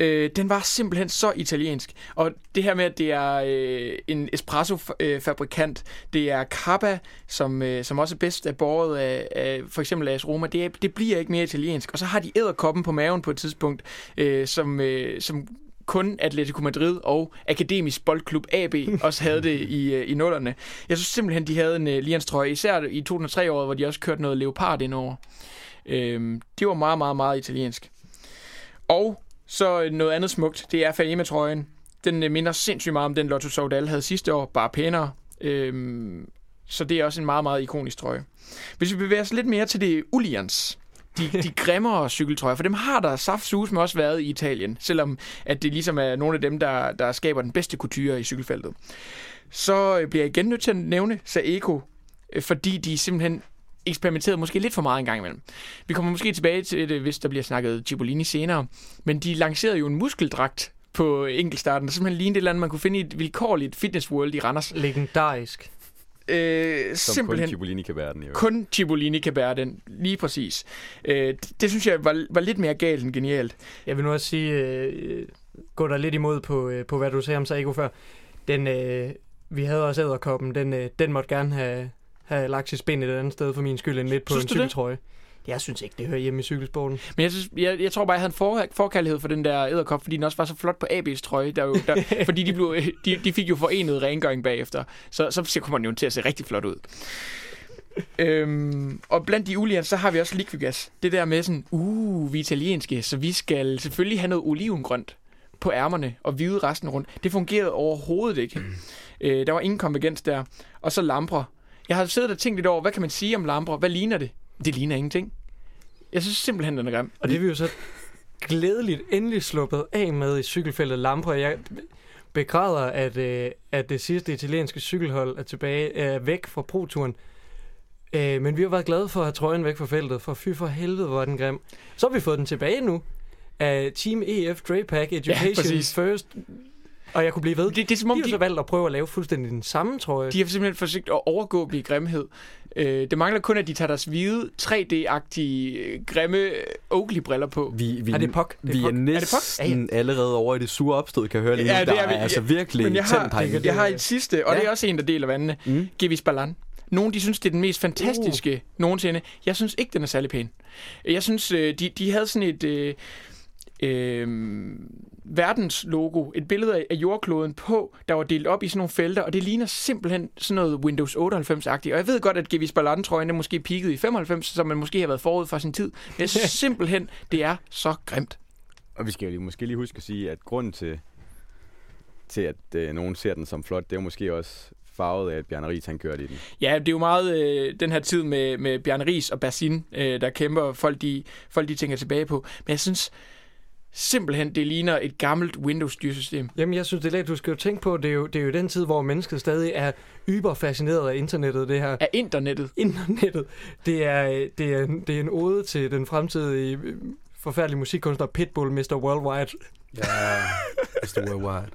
Øh, den var simpelthen så italiensk. Og det her med, at det er øh, en espresso-fabrikant, det er Kappa, som, øh, som også er bedst er båret af, af for eksempel AS Roma, det, er, det bliver ikke mere italiensk. Og så har de æderkoppen på maven på et tidspunkt, øh, som, øh, som kun Atletico Madrid og Akademisk Boldklub AB også havde det i, øh, i nullerne. Jeg synes simpelthen, de havde en uh, Lians trøje, især i 2003-året, hvor de også kørte noget leopard indover. Øhm, det var meget, meget, meget italiensk. Og så noget andet smukt, det er Faema-trøjen. Den øh, minder sindssygt meget om den Lotto Soudal havde sidste år, bare pænere. Øhm, så det er også en meget, meget ikonisk trøje. Hvis vi bevæger os lidt mere til det Ulians, de, de grimmere cykeltrøjer, for dem har der saftsus med også været i Italien, selvom at det ligesom er nogle af dem, der, der skaber den bedste couture i cykelfeltet. Så øh, bliver jeg igen nødt til at nævne Saeco, øh, fordi de simpelthen eksperimenteret måske lidt for meget en gang imellem. Vi kommer måske tilbage til det, hvis der bliver snakket Cipollini senere, men de lancerede jo en muskeldragt på enkeltstarten, der simpelthen lignede et eller andet, man kunne finde i et vilkårligt fitness world i Randers. Legendarisk. Øh, Som simpelthen kun Cipollini kan bære den øvrigt. kun Cipollini kan bære den, lige præcis. Øh, det, det synes jeg var, var lidt mere galt end genialt. Jeg vil nu også sige, øh, gå der lidt imod på, øh, på hvad du sagde om Sago før. Den, øh, vi havde også æderkoppen, den, øh, den måtte gerne have, have lagt sit spænd et andet sted for min skyld end midt på Synes en du det? Jeg synes ikke, det hører hjemme i cykelsporten. Men jeg, synes, jeg, jeg tror bare, jeg havde en for, forkærlighed for den der æderkop, fordi den også var så flot på AB's trøje. Der, jo, der, fordi de, blev, de, de fik jo forenet rengøring bagefter. Så, så kommer den jo til at se rigtig flot ud. Øhm, og blandt de ulians, så har vi også Liquigas. Det der med sådan, uh, vi er italienske, så vi skal selvfølgelig have noget olivengrønt på ærmerne og hvide resten rundt. Det fungerede overhovedet ikke. Øh, der var ingen konvergens der. Og så Lampre. Jeg har siddet og tænkt lidt over, hvad kan man sige om Lampre? Hvad ligner det? Det ligner ingenting. Jeg synes simpelthen, den er grim. Og det er vi jo så glædeligt endelig sluppet af med i cykelfeltet Lampre. Jeg begræder, at, øh, at det sidste italienske cykelhold er tilbage er væk fra Pro-turen. Øh, men vi har været glade for at have trøjen væk fra feltet, for fy for helvede, hvor den grim. Så har vi fået den tilbage nu af Team EF Draypack Education præcis. First. Og jeg kunne blive ved. Det, det er som De om, har de, så valgt at prøve at lave fuldstændig den samme trøje. de har simpelthen forsøgt at overgå blive grimhed. Øh, det mangler kun, at de tager deres hvide, 3D-agtige, øh, grimme Oakley-briller på. Vi, vi, Er det pok? Det er vi er pok. næsten allerede over i det sure opstød, kan jeg høre lige. Ja, det Der er vi. altså virkelig Men jeg har, tændt herinde. jeg har et sidste, og Ja. det er også en, der deler vandene. Mm. Gevis Balan. Nogle de synes, det er den mest fantastiske uh. nogensinde. Jeg synes ikke, den er særlig pæn. Jeg synes, øh, de, de havde sådan et øh, øh, verdenslogo, et billede af- jordkloden på, der var delt op i sådan nogle felter, og det ligner simpelthen sådan noget Windows 98-agtigt. Og jeg ved godt, at Gevis Balan-trøjen er måske peaked i 95, så man måske har været forud for sin tid. Men simpelthen, det er så grimt. Og vi skal jo lige, måske lige huske at sige, at grunden til, til at øh, nogen ser den som flot, det er jo måske også farvet af, at Bjarne Ries, han kørte i den. Ja, det er jo meget øh, den her tid med, med Bjarne Ries og Basin, øh, der kæmper, folk de, folk de tænker tilbage på. Men jeg synes simpelthen, det ligner et gammelt Windows-styresystem. Jamen, jeg synes, det er lægt, du skal jo tænke på, det er jo, det er jo den tid, hvor mennesket stadig er yber fascineret af internettet, det her. Af internettet. Internettet. Det er, det er, det er en ode til den fremtidige øh, forfærdelige musikkunstner Pitbull, Mr. Worldwide. Ja, Mr. Worldwide.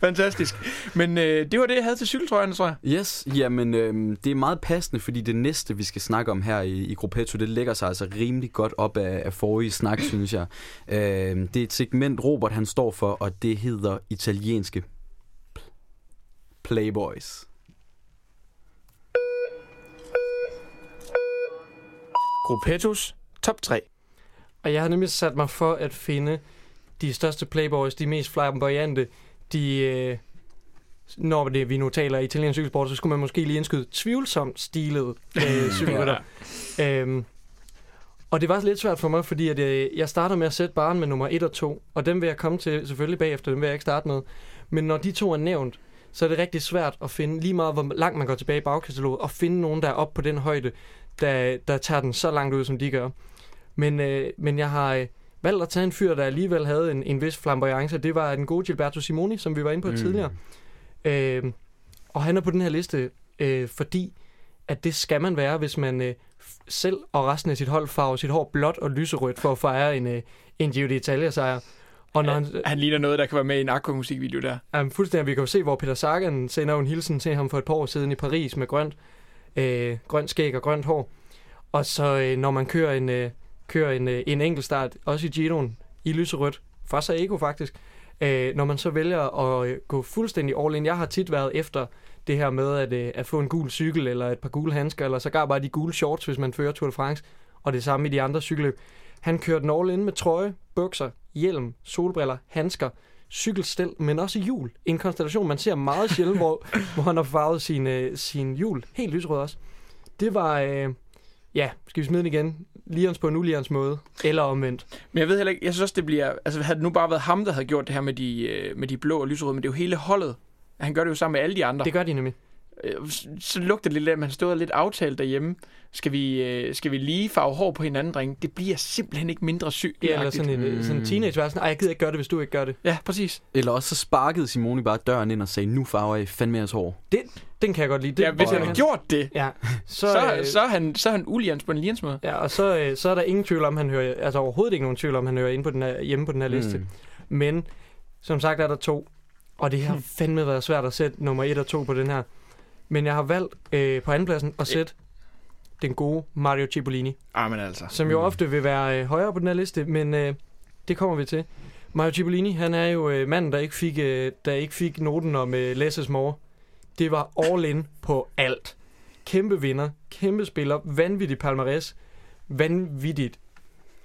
Fantastisk. Men øh, det var det, jeg havde til cykeltrøjerne, tror jeg. Yes, jamen øhm, det er meget passende, fordi det næste, vi skal snakke om her i, i Gruppetto, det lægger sig altså rimelig godt op af, af forrige snak, synes jeg. Øhm, det er et segment, Robert han står for, og det hedder italienske Playboys. Gruppettos top 3. Og jeg har nemlig sat mig for at finde de største playboys, de mest flamboyante, de... Øh, når det, vi nu taler italiensk cykelsport, så skulle man måske lige indskyde tvivlsomt stilet øh, cykelrytter. øhm, og det var lidt svært for mig, fordi at, øh, jeg starter med at sætte baren med nummer 1 og 2, og dem vil jeg komme til selvfølgelig bagefter, dem vil jeg ikke starte med. Men når de to er nævnt, så er det rigtig svært at finde, lige meget hvor langt man går tilbage i bagkataloget, og finde nogen, der er oppe på den højde, der, der tager den så langt ud, som de gør. Men, øh, men jeg har øh, valgt at tage en fyr, der alligevel havde en, en vis flamboyance. Det var den gode Gilberto Simoni, som vi var inde på mm. tidligere. Øh, og han er på den her liste, øh, fordi at det skal man være, hvis man øh, selv og resten af sit hold farver sit hår blåt og lyserødt for at fejre en, øh, en Giro d'Italia-sejr. Og når han, Han ligner noget, der kan være med i en Aqua-musikvideo der. Um, fuldstændig. Vi kan jo se, hvor Peter Sagan sender en hilsen til ham for et par år siden i Paris med grønt, øh, grønt skæg og grønt hår. Og så øh, når man kører en, øh, kører en, øh, en enkeltstart, også i Giroen, i lyserødt, fra Saeco faktisk, øh, når man så vælger at øh, gå fuldstændig all in. Jeg har tit været efter det her med at, øh, at få en gul cykel, eller et par gule handsker, eller sågar bare de gule shorts, hvis man fører Tour de France, og det samme i de andre cykelløb. Han kørte all in med trøje, bukser, hjelm, solbriller, handsker, cykelstel, men også hjul. En konstellation, man ser meget sjældent, hvor, hvor han har farvet sin, øh, sin hjul helt lysrød også. Det var, øh, ja, skal vi smide den igen? Lians på en ulians måde, eller omvendt. Men jeg ved heller ikke, jeg synes også, det bliver... Altså, havde det nu bare været ham, der havde gjort det her med de, øh, med de blå og lyserøde, men det er jo hele holdet. Han gør det jo sammen med alle de andre. Det gør de nemlig. Øh, Så lugter det lidt af, at man stod lidt aftalt derhjemme. Skal vi, øh, skal vi lige farve hår på hinanden, drenge? Det bliver simpelthen ikke mindre sygt. Ja, eller sådan en, mm. sådan en teenage Ej, jeg gider ikke gøre det, hvis du ikke gør det. Ja, præcis. Eller også så sparkede Simone bare døren ind og sagde, nu farver jeg fandme jeres hår. Det, den kan jeg godt lide. Det, Ja, hvis han havde gjort det, Ja, så, så, øh, så, er han, så er han ulians på en lians måde. Ja, og så, øh, så er der ingen tvivl om, han hører, altså overhovedet ikke nogen tvivl om, han hører inde på den her, hjemme på den her liste. Mm. Men som sagt er der to, og det har fandme været svært at sætte nummer et og to på den her. Men jeg har valgt øh, på andenpladsen at sætte den gode Mario Cipollini, Ah, men altså. som jo ofte vil være øh, højere på den her liste, men øh, det kommer vi til. Mario Cipollini, han er jo øh, manden, der ikke fik, øh, der ikke fik noten om øh, Lasses mor. Det var all in på alt. Kæmpe vinder, kæmpe spiller, vanvittig palmarès, vanvittigt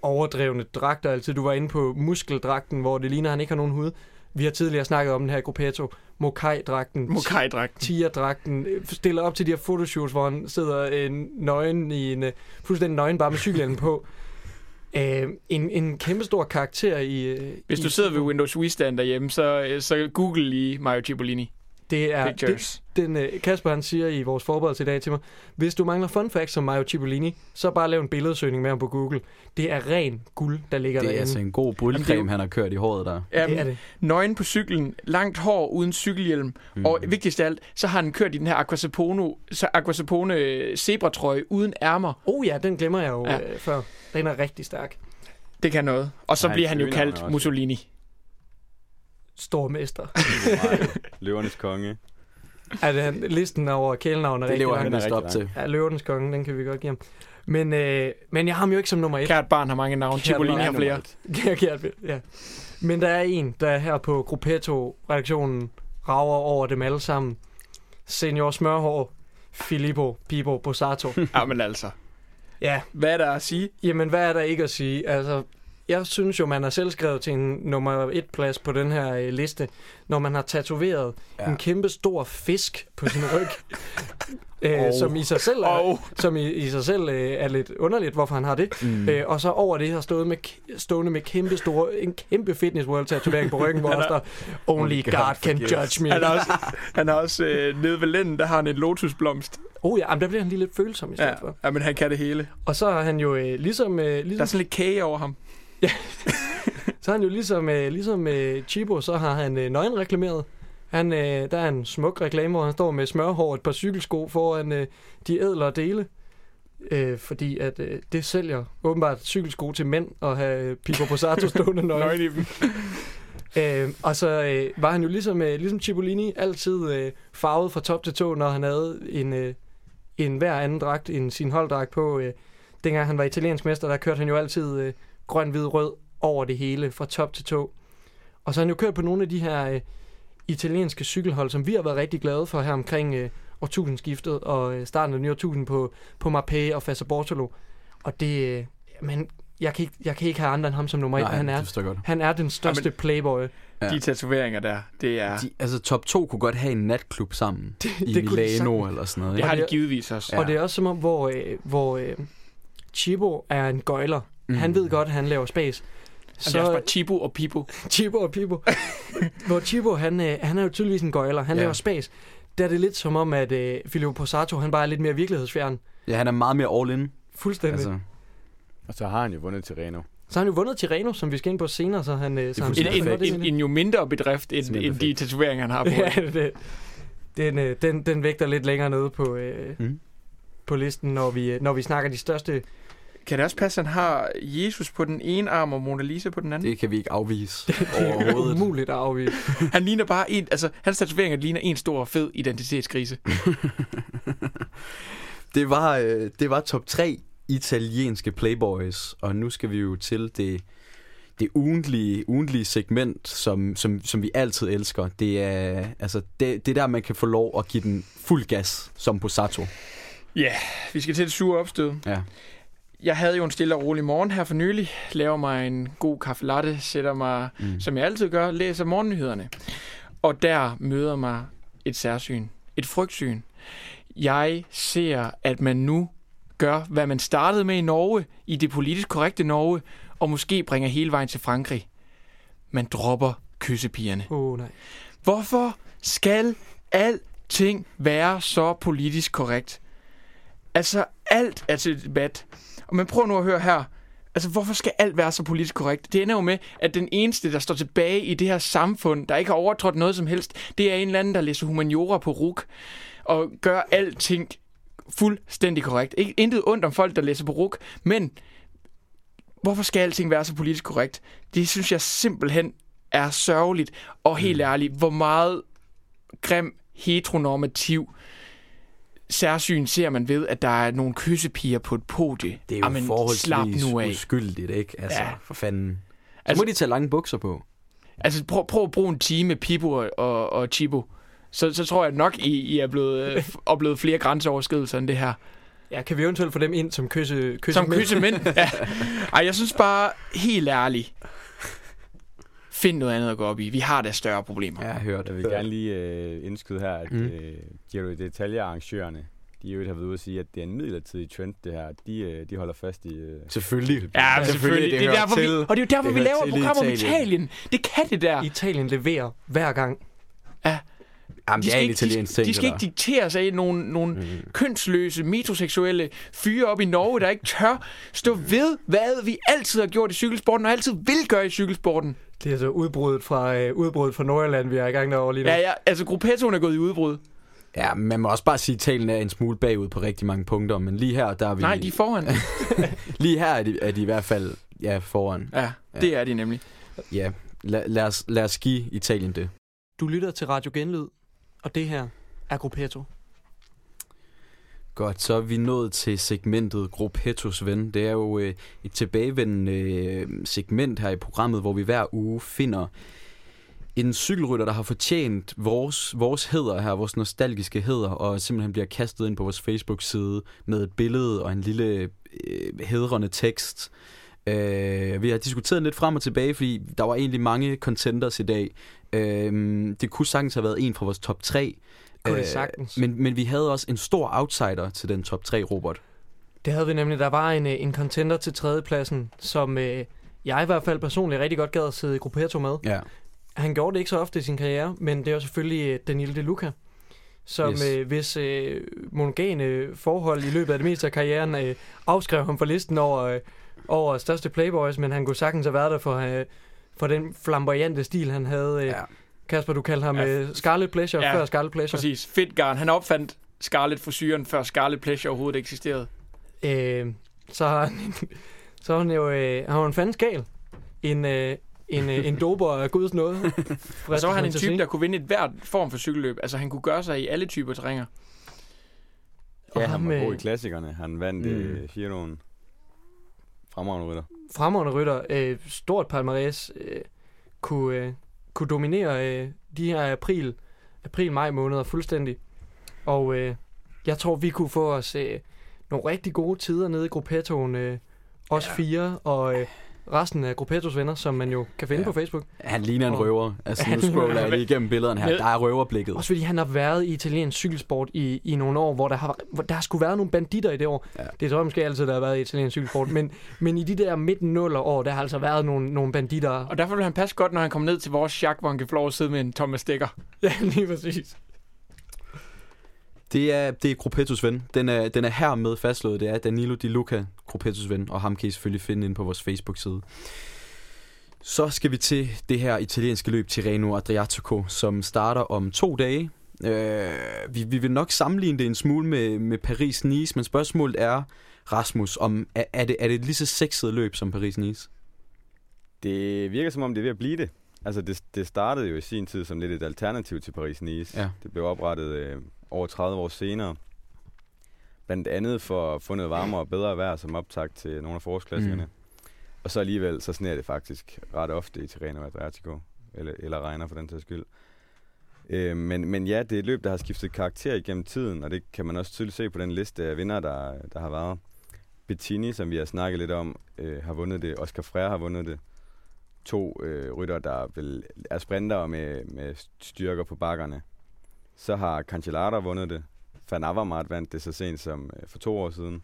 overdrevne dragter. Altså, du var inde på muskeldragten, hvor det ligner, han ikke har nogen hud. Vi har tidligere snakket om den her i Gruppetto. Mokai-dragten, Mokai-dragten. Tiger-dragten, øh, stiller op til de her fotoshoots, hvor han sidder en nøgen i en, øh, fuldstændig nøgen, bare med cykelhjelmen på. Øh, en, en kæmpe stor karakter i... øh, Hvis i- du sidder ved Windows Wii Stand derhjemme, så, øh, så google lige Mario Cipollini. Det er, det, Pictures. den, øh, Kasper han siger i vores forberedelse i dag til mig, hvis du mangler fun facts som Mario Cipollini, så bare lav en billedsøgning med ham på Google. Det er ren guld, der ligger Det er derinde. altså en god det jo- han har kørt i håret der. Jamen, det er det. nøgen på cyklen, langt hår uden cykelhjelm, mm. og vigtigst af alt, så har han kørt i den her Aquasapone, så Aquasapone øh, zebratrøje uden ærmer. Oh ja, den glemmer jeg jo Ja. øh, før. Den er rigtig stærk. Det kan noget. Og så Nej, bliver han jo kaldt også- Mussolini. Stor mester. Løvernes konge. er det han, listen over kælenavn er Det rigtig lever lang. han er vist op lang. til. Ja, løvernes konge, den kan vi godt give ham. Men, øh, men jeg har ham jo ikke som nummer et. Kært barn har mange navne. Kært barn har er flere. Ja, Kært, ja. Men der er en, der her på Gruppetto-redaktionen rager over dem alle sammen. Senior Smørhår, Filippo Pipo Bosato. Ja, men altså. ja, Hvad er der at sige? jamen hvad er der ikke at sige? Altså, jeg synes jo, man er selv skrevet til en nummer et plads på den her øh, liste, når man har tatoveret Ja. en kæmpe stor fisk på sin ryg. øh, Og- som i sig selv er, Og som i, i sig selv øh, er lidt underligt, hvorfor han har det. Mm. Øh, og så over det har stået med, stående med kæmpe store, en kæmpe fitness world tatovering på ryggen, hvor der står, Only God can judge me. han har også, han har også øh, nede ved lænden, der har han en lotusblomst. Oh ja, jamen, der bliver han lige lidt følsom i stedet Ja, for. ja, men han kan det hele. Og så er han jo øh, ligesom, øh, Der er ligesom, sådan lidt kage over ham. Så er han jo ligesom, øh, ligesom øh, Chibo, så har han øh, nøgen reklameret. Han, øh, der er en smuk reklame, hvor han står med smørhår og et par cykelsko foran øh, de ædlere dele. Øh, fordi at øh, det sælger åbenbart cykelsko til mænd at have Pipo Posato stående nøgen. Nøgen i dem. Øh, og så øh, var han jo ligesom, øh, ligesom Cipollini altid øh, farvet fra top til tå, når han havde en, øh, en hver anden dragt end sin holddragt på. Øh, dengang han var italiensk mester, der kørte han jo altid øh, grøn, hvid, rød over det hele, fra top til tå. Og så har han jo kørt på nogle af de her øh, italienske cykelhold, som vi har været rigtig glade for her omkring øh, årtusindskiftet og øh, starten af det nye årtusind på, på Marpé og Fassa Bortolo. Og det, øh, men jeg kan, ikke, jeg kan ikke have andre end ham som nummer et. Nej, Han det er, han er den største Jamen- playboy. Ja. De tatoveringer der, det er... De, altså top 2 kunne godt have en natklub sammen i det kunne de Milano sagtens. eller sådan noget. Det har de det- givetvis også. Ja. Og det er også som om, hvor, øh, hvor øh, Chibo er en gøjler. Mm. Han ved godt, at han laver spas. Så... Det er også bare Chibo og Pipo. Chibo og Pibo. hvor Chibo, han, øh, han er jo tydeligvis en gøjler. Han Ja. laver spas. Der er det lidt som om, at øh, Filippo Posato, han bare er lidt mere virkelighedsfjern. Ja, han er meget mere all in. Fuldstændig. Altså. Og så har han jo vundet Tirreno. Så har han jo vundet Tirreno, som vi skal ind på senere, så han... Øh, så han En, en, det, en, en jo mindre bedrift, end, end de tatoveringer, han har på. ja, det, den, øh, den, den vægter lidt længere nede på, øh, Mm. på listen, når vi, øh, når vi snakker de største... Kan det også passe, at han har Jesus på den ene arm og Mona Lisa på den anden? det kan vi ikke afvise Det er overhovedet. umuligt at afvise. Han ligner bare en... Altså, hans tatoveringer ligner en stor, fed identitetskrise. Det var, øh, det var top 3 italienske playboys, og nu skal vi jo til det, det ugentlige, ugentlige segment, som, som, som vi altid elsker. Det er, altså, det, det er der, man kan få lov at give den fuld gas, som Posato. Ja, yeah, vi skal til det sure opstød. Ja. Jeg havde jo en stille og rolig morgen her for nylig. Laver mig en god kaffe latte, sætter mig, Mm. som jeg altid gør, læser morgennyhederne. Og der møder mig et særsyn. Et frygtsyn. Jeg ser, at man nu gør, hvad man startede med i Norge, i det politisk korrekte Norge, og måske bringer hele vejen til Frankrig. Man dropper kyssepigerne. Oh, nej. Hvorfor skal alting være så politisk korrekt? Altså, alt er til debat. Og man prøver nu at høre her. Altså, hvorfor skal alt være så politisk korrekt? Det ender jo med, at den eneste, der står tilbage i det her samfund, der ikke har overtrådt noget som helst, det er en eller anden, der læser humaniora på RUK og gør alting fuldstændig korrekt. Ikke intet ondt om folk, der læser på RUK, men hvorfor skal alting være så politisk korrekt? Det synes jeg simpelthen er sørgeligt. Og helt ærligt, hvor meget grim, heteronormativ særsyn ser man ved, at der er nogle kyssepiger på et podie. Det er jo slap forholdsvis nu af. uskyldigt, ikke? Altså, Ja. for fanden. Så Altså- må de tage lange bukser på. Altså, prøv, prøv at bruge en time med Pipo og, og, og Chibo. Så, så tror jeg nok, I, I er blevet, øh, oplevet flere grænseoverskridelser end det her. Ja, kan vi eventuelt få dem ind som kysse, kysse Som kyssemænd. ja. Ej, jeg synes bare, helt ærligt, find noget andet at gå op i. Vi har da større problemer. Ja, jeg har hørt. Jeg vil gerne lige øh, indskyde her, at Mm. øh, Giro d'Italia-arrangørerne, de jo har været ude at sige, at det er en midlertidig trend, det her. De, øh, de holder fast i... Øh, Selvfølgelig. Ja, selvfølgelig. Det, det er derfor, vi, til. og det er jo derfor, Det vi laver et program om Italien. Italien. Det kan det der. Italien leverer hver gang. Jamen, det er en italiensk de, ting, de skal det ikke diktere sig af nogle, nogle Mm. kønsløse, metroseksuelle fyre op i Norge, der ikke tør stå ved, hvad vi altid har gjort i cykelsporten, og altid vil gøre i cykelsporten. Det er så udbruddet fra, øh, udbruddet fra Nordjylland, vi er i gang derovre lige nu. Ja, ja, altså gruppettoen er gået i udbrud. Ja, man må også bare sige, at Italien er en smule bagud på rigtig mange punkter, men lige her, der er vi... Nej, de er foran. Lige her er de, er de i hvert fald ja, foran. Ja, det er de nemlig. Ja, lad, lad, os, lad os give Italien det. Du lytter til Radio Genlyd, og det her, er Gruppetto. Godt, så er vi nået til segmentet Gruppettos ven. Det er jo øh, et tilbagevendende øh, segment her i programmet, hvor vi hver uge finder en cykelrytter, der har fortjent vores, vores hæder her, vores nostalgiske hæder, og simpelthen bliver kastet ind på vores Facebook-side med et billede og en lille øh, hedrende tekst. Øh, vi har diskuteret lidt frem og tilbage, fordi der var egentlig mange contenders i dag. Øh, det kunne sagtens have været en fra vores top 3, Kunne det Øh, sagtens. men, men vi havde også en stor outsider til den top 3, Robert. Det havde vi nemlig. Der var en, øh, en contender til tredjepladsen, som øh, jeg i hvert fald personligt rigtig godt gad at sidde i Gruppetto med. Ja. Han gjorde det ikke så ofte i sin karriere, men det var selvfølgelig øh, Daniel De Luca, som yes. øh, hvis øh, monogane forhold i løbet af det meste af karrieren øh, afskrev ham fra listen over, øh, over største playboys, men han kunne sagtens have været der for, øh, for den flamboyante stil, han havde. Øh. Ja. Kasper, du kaldte ham Ja. øh, Scarlet Pleasure Ja, før Scarlet Pleasure. Præcis. Fedtgarn. Han opfandt Scarlet frisyren, før Scarlet Pleasure overhovedet eksisterede. Øh, så har han, så har han jo øh, har han fandens gal. En, øh, en, øh, en dober af guds nåde. Og så var han en type, der kunne vinde et hvert form for cykelløb. Altså, han kunne gøre sig i alle typer terrænger. Og Ja, han ham, var øh, god i klassikerne. Han vandt Mm. uh, Giroen. Fremragende rytter. fremragende rytter, øh, stort palmarès, øh, kunne, øh, kunne dominere øh, de her april, april-maj måneder fuldstændig. Og øh, jeg tror, vi kunne få os øh, nogle rigtig gode tider nede i Gruppettoen, øh, os Ja. fire, og øh, resten af Gruppettos venner, som man jo kan finde Ja. på Facebook. Han ligner en Og- røver. Altså, nu Han- scroller jeg lige igennem billederne her. Der er røverblikket. Også fordi han har været i italiensk cykelsport i, i nogle år, hvor der har, hvor der har skulle været nogle banditter i det år. Ja. Det tror jeg måske altid, der har været i italiensk cykelsport. men, men i de der midten nuller år, der har altså været nogle, nogle banditter. Og derfor vil han passe godt, når han kommer ned til vores chak, hvor han kan få lov at sidde med en Thomas Stikker. Ja, lige præcis. Det er, det er Gruppettos ven. Den er, den er hermed fastslået. Det er Danilo Di Luca, Gruppettos ven, og ham kan I selvfølgelig finde ind på vores Facebook-side. Så skal vi til det her italienske løb Tirreno Adriatico, som starter om to dage. Øh, vi, vi vil nok sammenligne det en smule med, med Paris-Nice, men spørgsmålet er, Rasmus, om er, er, det, er det et lige så sexet løb som Paris-Nice? Det virker som om, det er ved at blive det. Altså, det, det startede jo i sin tid som lidt et alternativ til Paris-Nice. Ja. Det blev oprettet øh, over 30 år senere. Blandt andet for at få noget varmere og bedre vejr som optakt til nogle af forårsklassikerne. Mm. Og så alligevel, så sneer det faktisk ret ofte i Tirreno Adriatico. Eller, eller regner for den sags skyld. Øh, men, men ja, det er et løb, der har skiftet karakter igennem tiden, og det kan man også tydeligt se på den liste af vinder, der, der har været. Bettini, som vi har snakket lidt om, øh, har vundet det. Oscar Freire har vundet det. To øh, rytter, der vel er sprinter med, med styrker på bakkerne. Så har Cancellara vundet det. Van Avermaet vandt det så sent som øh, for to år siden.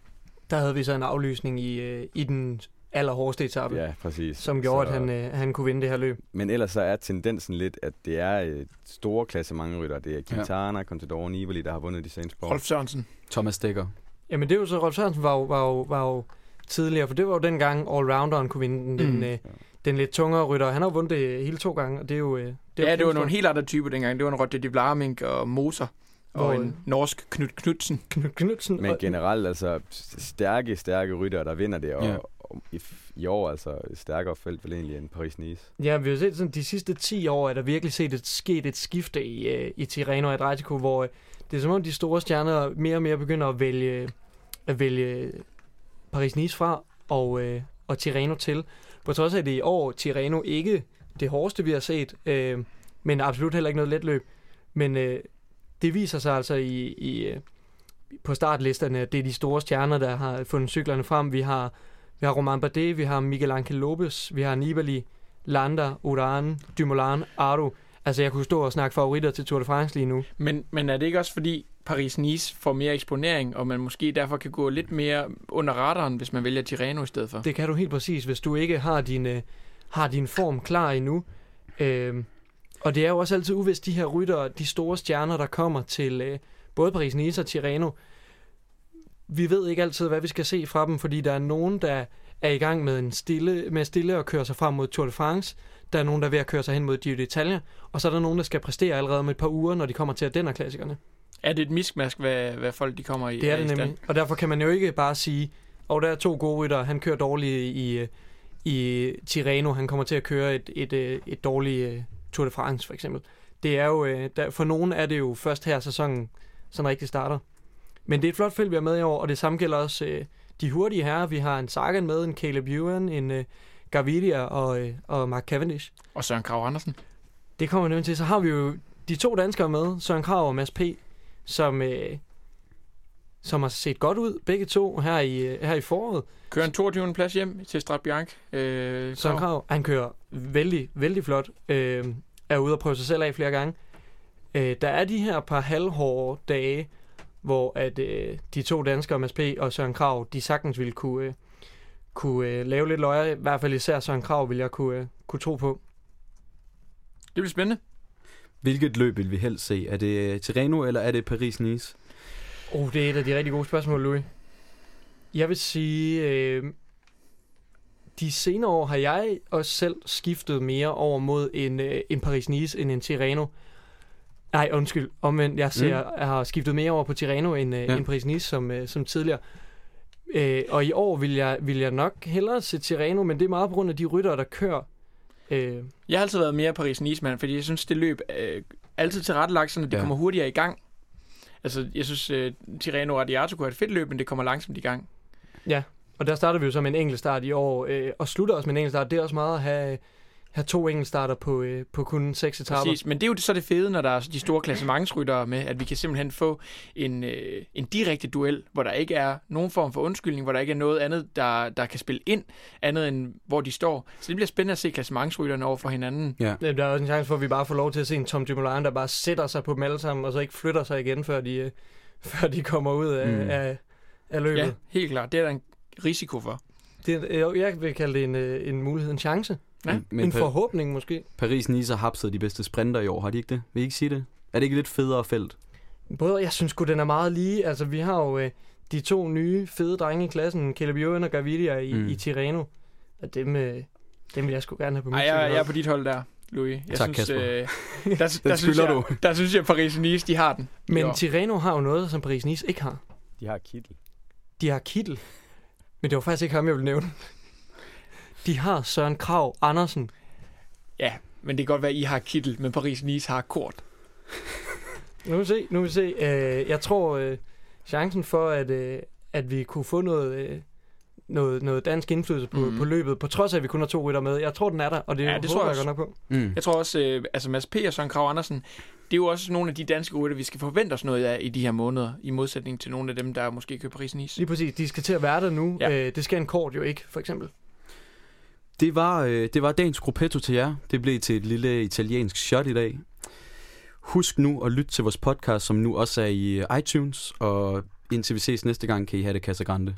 Der havde vi så en aflysning i, øh, i den allerhårdeste etape, ja, Ja, præcis. som gjorde, så, at han, øh, han kunne vinde det her løb. Men ellers så er tendensen lidt, at det er et store klasse mange rytter. Det er Quintana, ja. Contador, Nibali, der har vundet de seneste år. Rolf Sørensen. Thomas Dækker. Jamen det er jo så, Rolf Sørensen var jo, var, jo, var jo tidligere, for det var jo dengang allrounderen kunne vinde den, Mm. den, øh, den lidt tungere rytter. Han har jo vundet det hele to gange, og det er jo... Øh, det er ja, det var nogle helt andre typer dengang. Det var en Roger de Vlaming og Moser. Og en norsk Knud Knudsen. Knud Knudsen. Men og- generelt, altså stærke, stærke rytter, der vinder det. Og, Ja. og i, i år altså stærkere felt vel egentlig end Paris-Nice. Ja, vi har set sådan, de sidste 10 år, er der virkelig set et, sket et skifte i, øh, i Tirreno Adriatico, hvor øh, det er som om de store stjerner mere og mere begynder at vælge, at vælge Paris-Nice fra og, øh, og Tirreno til. På trods af, det i år Tireno ikke det hårdeste, vi har set, øh, men absolut heller ikke noget let løb. Men øh, det viser sig altså i, i, øh, på startlisterne, at det er de store stjerner, der har fundet cyklerne frem. Vi har, vi har Romain Bardet, vi har Miguel Angel Lopez, vi har Nibali, Landa, Uran, Dumoulin, Aru. Altså, jeg kunne stå og snakke favoritter til Tour de France lige nu. Men, men er det ikke også fordi Paris-Nice får mere eksponering, og man måske derfor kan gå lidt mere under radaren, hvis man vælger Tirreno i stedet for? Det kan du helt præcis, hvis du ikke har din, øh, har din form klar endnu. Øhm, og det er jo også altid uvist, de her ryttere, de store stjerner, der kommer til øh, både Paris-Nice og Tirreno. Vi ved ikke altid, hvad vi skal se fra dem, fordi der er nogen, der er i gang med en stille, med stille at køre sig frem mod Tour de France. Der er nogen, der er ved at køre sig hen mod Giro d'Italia. Og så er der nogen, der skal præstere allerede om et par uger, når de kommer til Ardenner-klassikerne. Er det et miskmask, hvad, hvad folk de kommer i? Det er det stand? nemlig. Og derfor kan man jo ikke bare sige, og der er to gode rytter, han kører dårligt i, i Tirreno, han kommer til at køre et, et, øh, et dårligt øh, Tour de France for eksempel. det er jo, øh, der, for nogen er det jo først her sæsonen sådan rigtig starter. Men det er et flot felt, vi er med i år, og det samme gælder også øh, de hurtige herrer. Vi har en Sagan med, en Caleb Ewan, en øh, Gaviria og, øh, og Mark Cavendish. Og Søren Krav Andersen. Det kommer nemlig til. Så har vi jo de to danskere med, Søren Krav og Mads P., som, øh, som har set godt ud, begge to, her i, øh, her i foråret. Kører en 22. plads hjem til Strat Bianc. Øh, Søren Krav, han kører vældig, vældig flot. Øh, er ude og prøve sig selv af flere gange. Øh, der er de her par halvhårde dage, hvor at øh, de to danskere, Mads P. og Søren Krav, de sagtens ville kunne, øh, kunne øh, lave lidt løjer. I hvert fald især Søren Krav vil jeg kunne, øh, kunne tro på. Det bliver spændende. Hvilket løb vil vi helst se? Er det øh, Tirreno, eller er det Paris-Nice? Oh, det er et af de rigtig gode spørgsmål, Louis. Jeg vil sige, øh, de senere år har jeg også selv skiftet mere over mod en, øh, en Paris-Nice end en Tirreno. Nej, undskyld. Omvendt, jeg, ser, mm. jeg har skiftet mere over på Tirreno end, øh, Ja. end Paris-Nice som, øh, som tidligere. Øh, og i år vil jeg, vil jeg nok hellere se Tirreno, men det er meget på grund af de ryttere, der kører. Øh, Jeg har altid været mere Paris-Nice-mand, fordi jeg synes, det løb øh, altid tilrettelagt, sådan at det Ja. ja. kommer hurtigere i gang. Altså, jeg synes, øh, Tirreno Radiato kunne have et fedt løb, men det kommer langsomt i gang. Og der starter vi jo så med en enkelt start i år, øh, og slutter også med en enkelt start. Det er også meget at have, have to enkelt starter på, øh, på kun seks etaper. Præcis, men det er jo så det fede, når der er de store klassementsryttere med, at vi kan simpelthen få en, øh, en direkte duel, hvor der ikke er nogen form for undskyldning, hvor der ikke er noget andet, der, der kan spille ind, andet end hvor de står. Så det bliver spændende at se klassementsrytterne over for hinanden. Ja. Øh, Der er også en chance for, at vi bare får lov til at se en Tom Dumoulin, der bare sætter sig på dem alle sammen, og så ikke flytter sig igen, før de, øh, før de kommer ud af, Mm. af, af løbet. Ja, helt klart. Det er der en risiko for. Det, er- jo, jeg vil kalde det en, øh, en mulighed, en chance. Ja, Men, en men Pa- forhåbning måske. Paris-Nice har hapset de bedste sprinter i år, har de ikke det? Vil I ikke sige det? Er det ikke lidt federe felt? Både, jeg synes sgu, den er meget lige. Altså, vi har jo øh, de to nye fede drenge i klassen, Caleb Ewan og Gaviria i, Mm. i Tirreno. Og dem, øh, dem vil jeg sgu gerne have på mit Ej, jeg, jeg er på dit hold der, Louis. Jeg Tak, synes, Kasper. øh, der, der, synes jeg, du. der synes jeg, at Paris-Nice, de har den. Men Jo. Tirreno har jo noget, som Paris-Nice ikke har. De har kittel. De har Kittel. Men det var faktisk ikke ham, jeg ville nævne. De har Søren Krav Andersen. Ja, men det kan godt være, at I har Kittel, men Paris-Nice har Kort. Nu vil vi se, nu vil vi se. Øh, jeg tror, øh, chancen for, at, øh, at vi kunne få noget, øh, noget, noget dansk indflydelse på, mm-hmm. på løbet, på trods af, at vi kun har to rytter med. Jeg tror, den er der, og det, Ja, det tror jeg jeg godt nok på. Mm. Jeg tror også, øh, altså Mads P. og Søren Krav Andersen, det er jo også nogle af de danske rytter, vi skal forvente os noget af i de her måneder, i modsætning til nogle af dem, der måske kører Paris-Nice. Lige præcis, de skal til at være der nu. Ja. Ja. Øh, det skal en kort jo ikke, for eksempel. Det var, øh, det var dagens gruppetto til jer. Det blev til et lille italiensk shot i dag. Husk nu at lytte til vores podcast, som nu også er i øh, iTunes. Og indtil vi ses næste gang, kan I have det kasse Grande.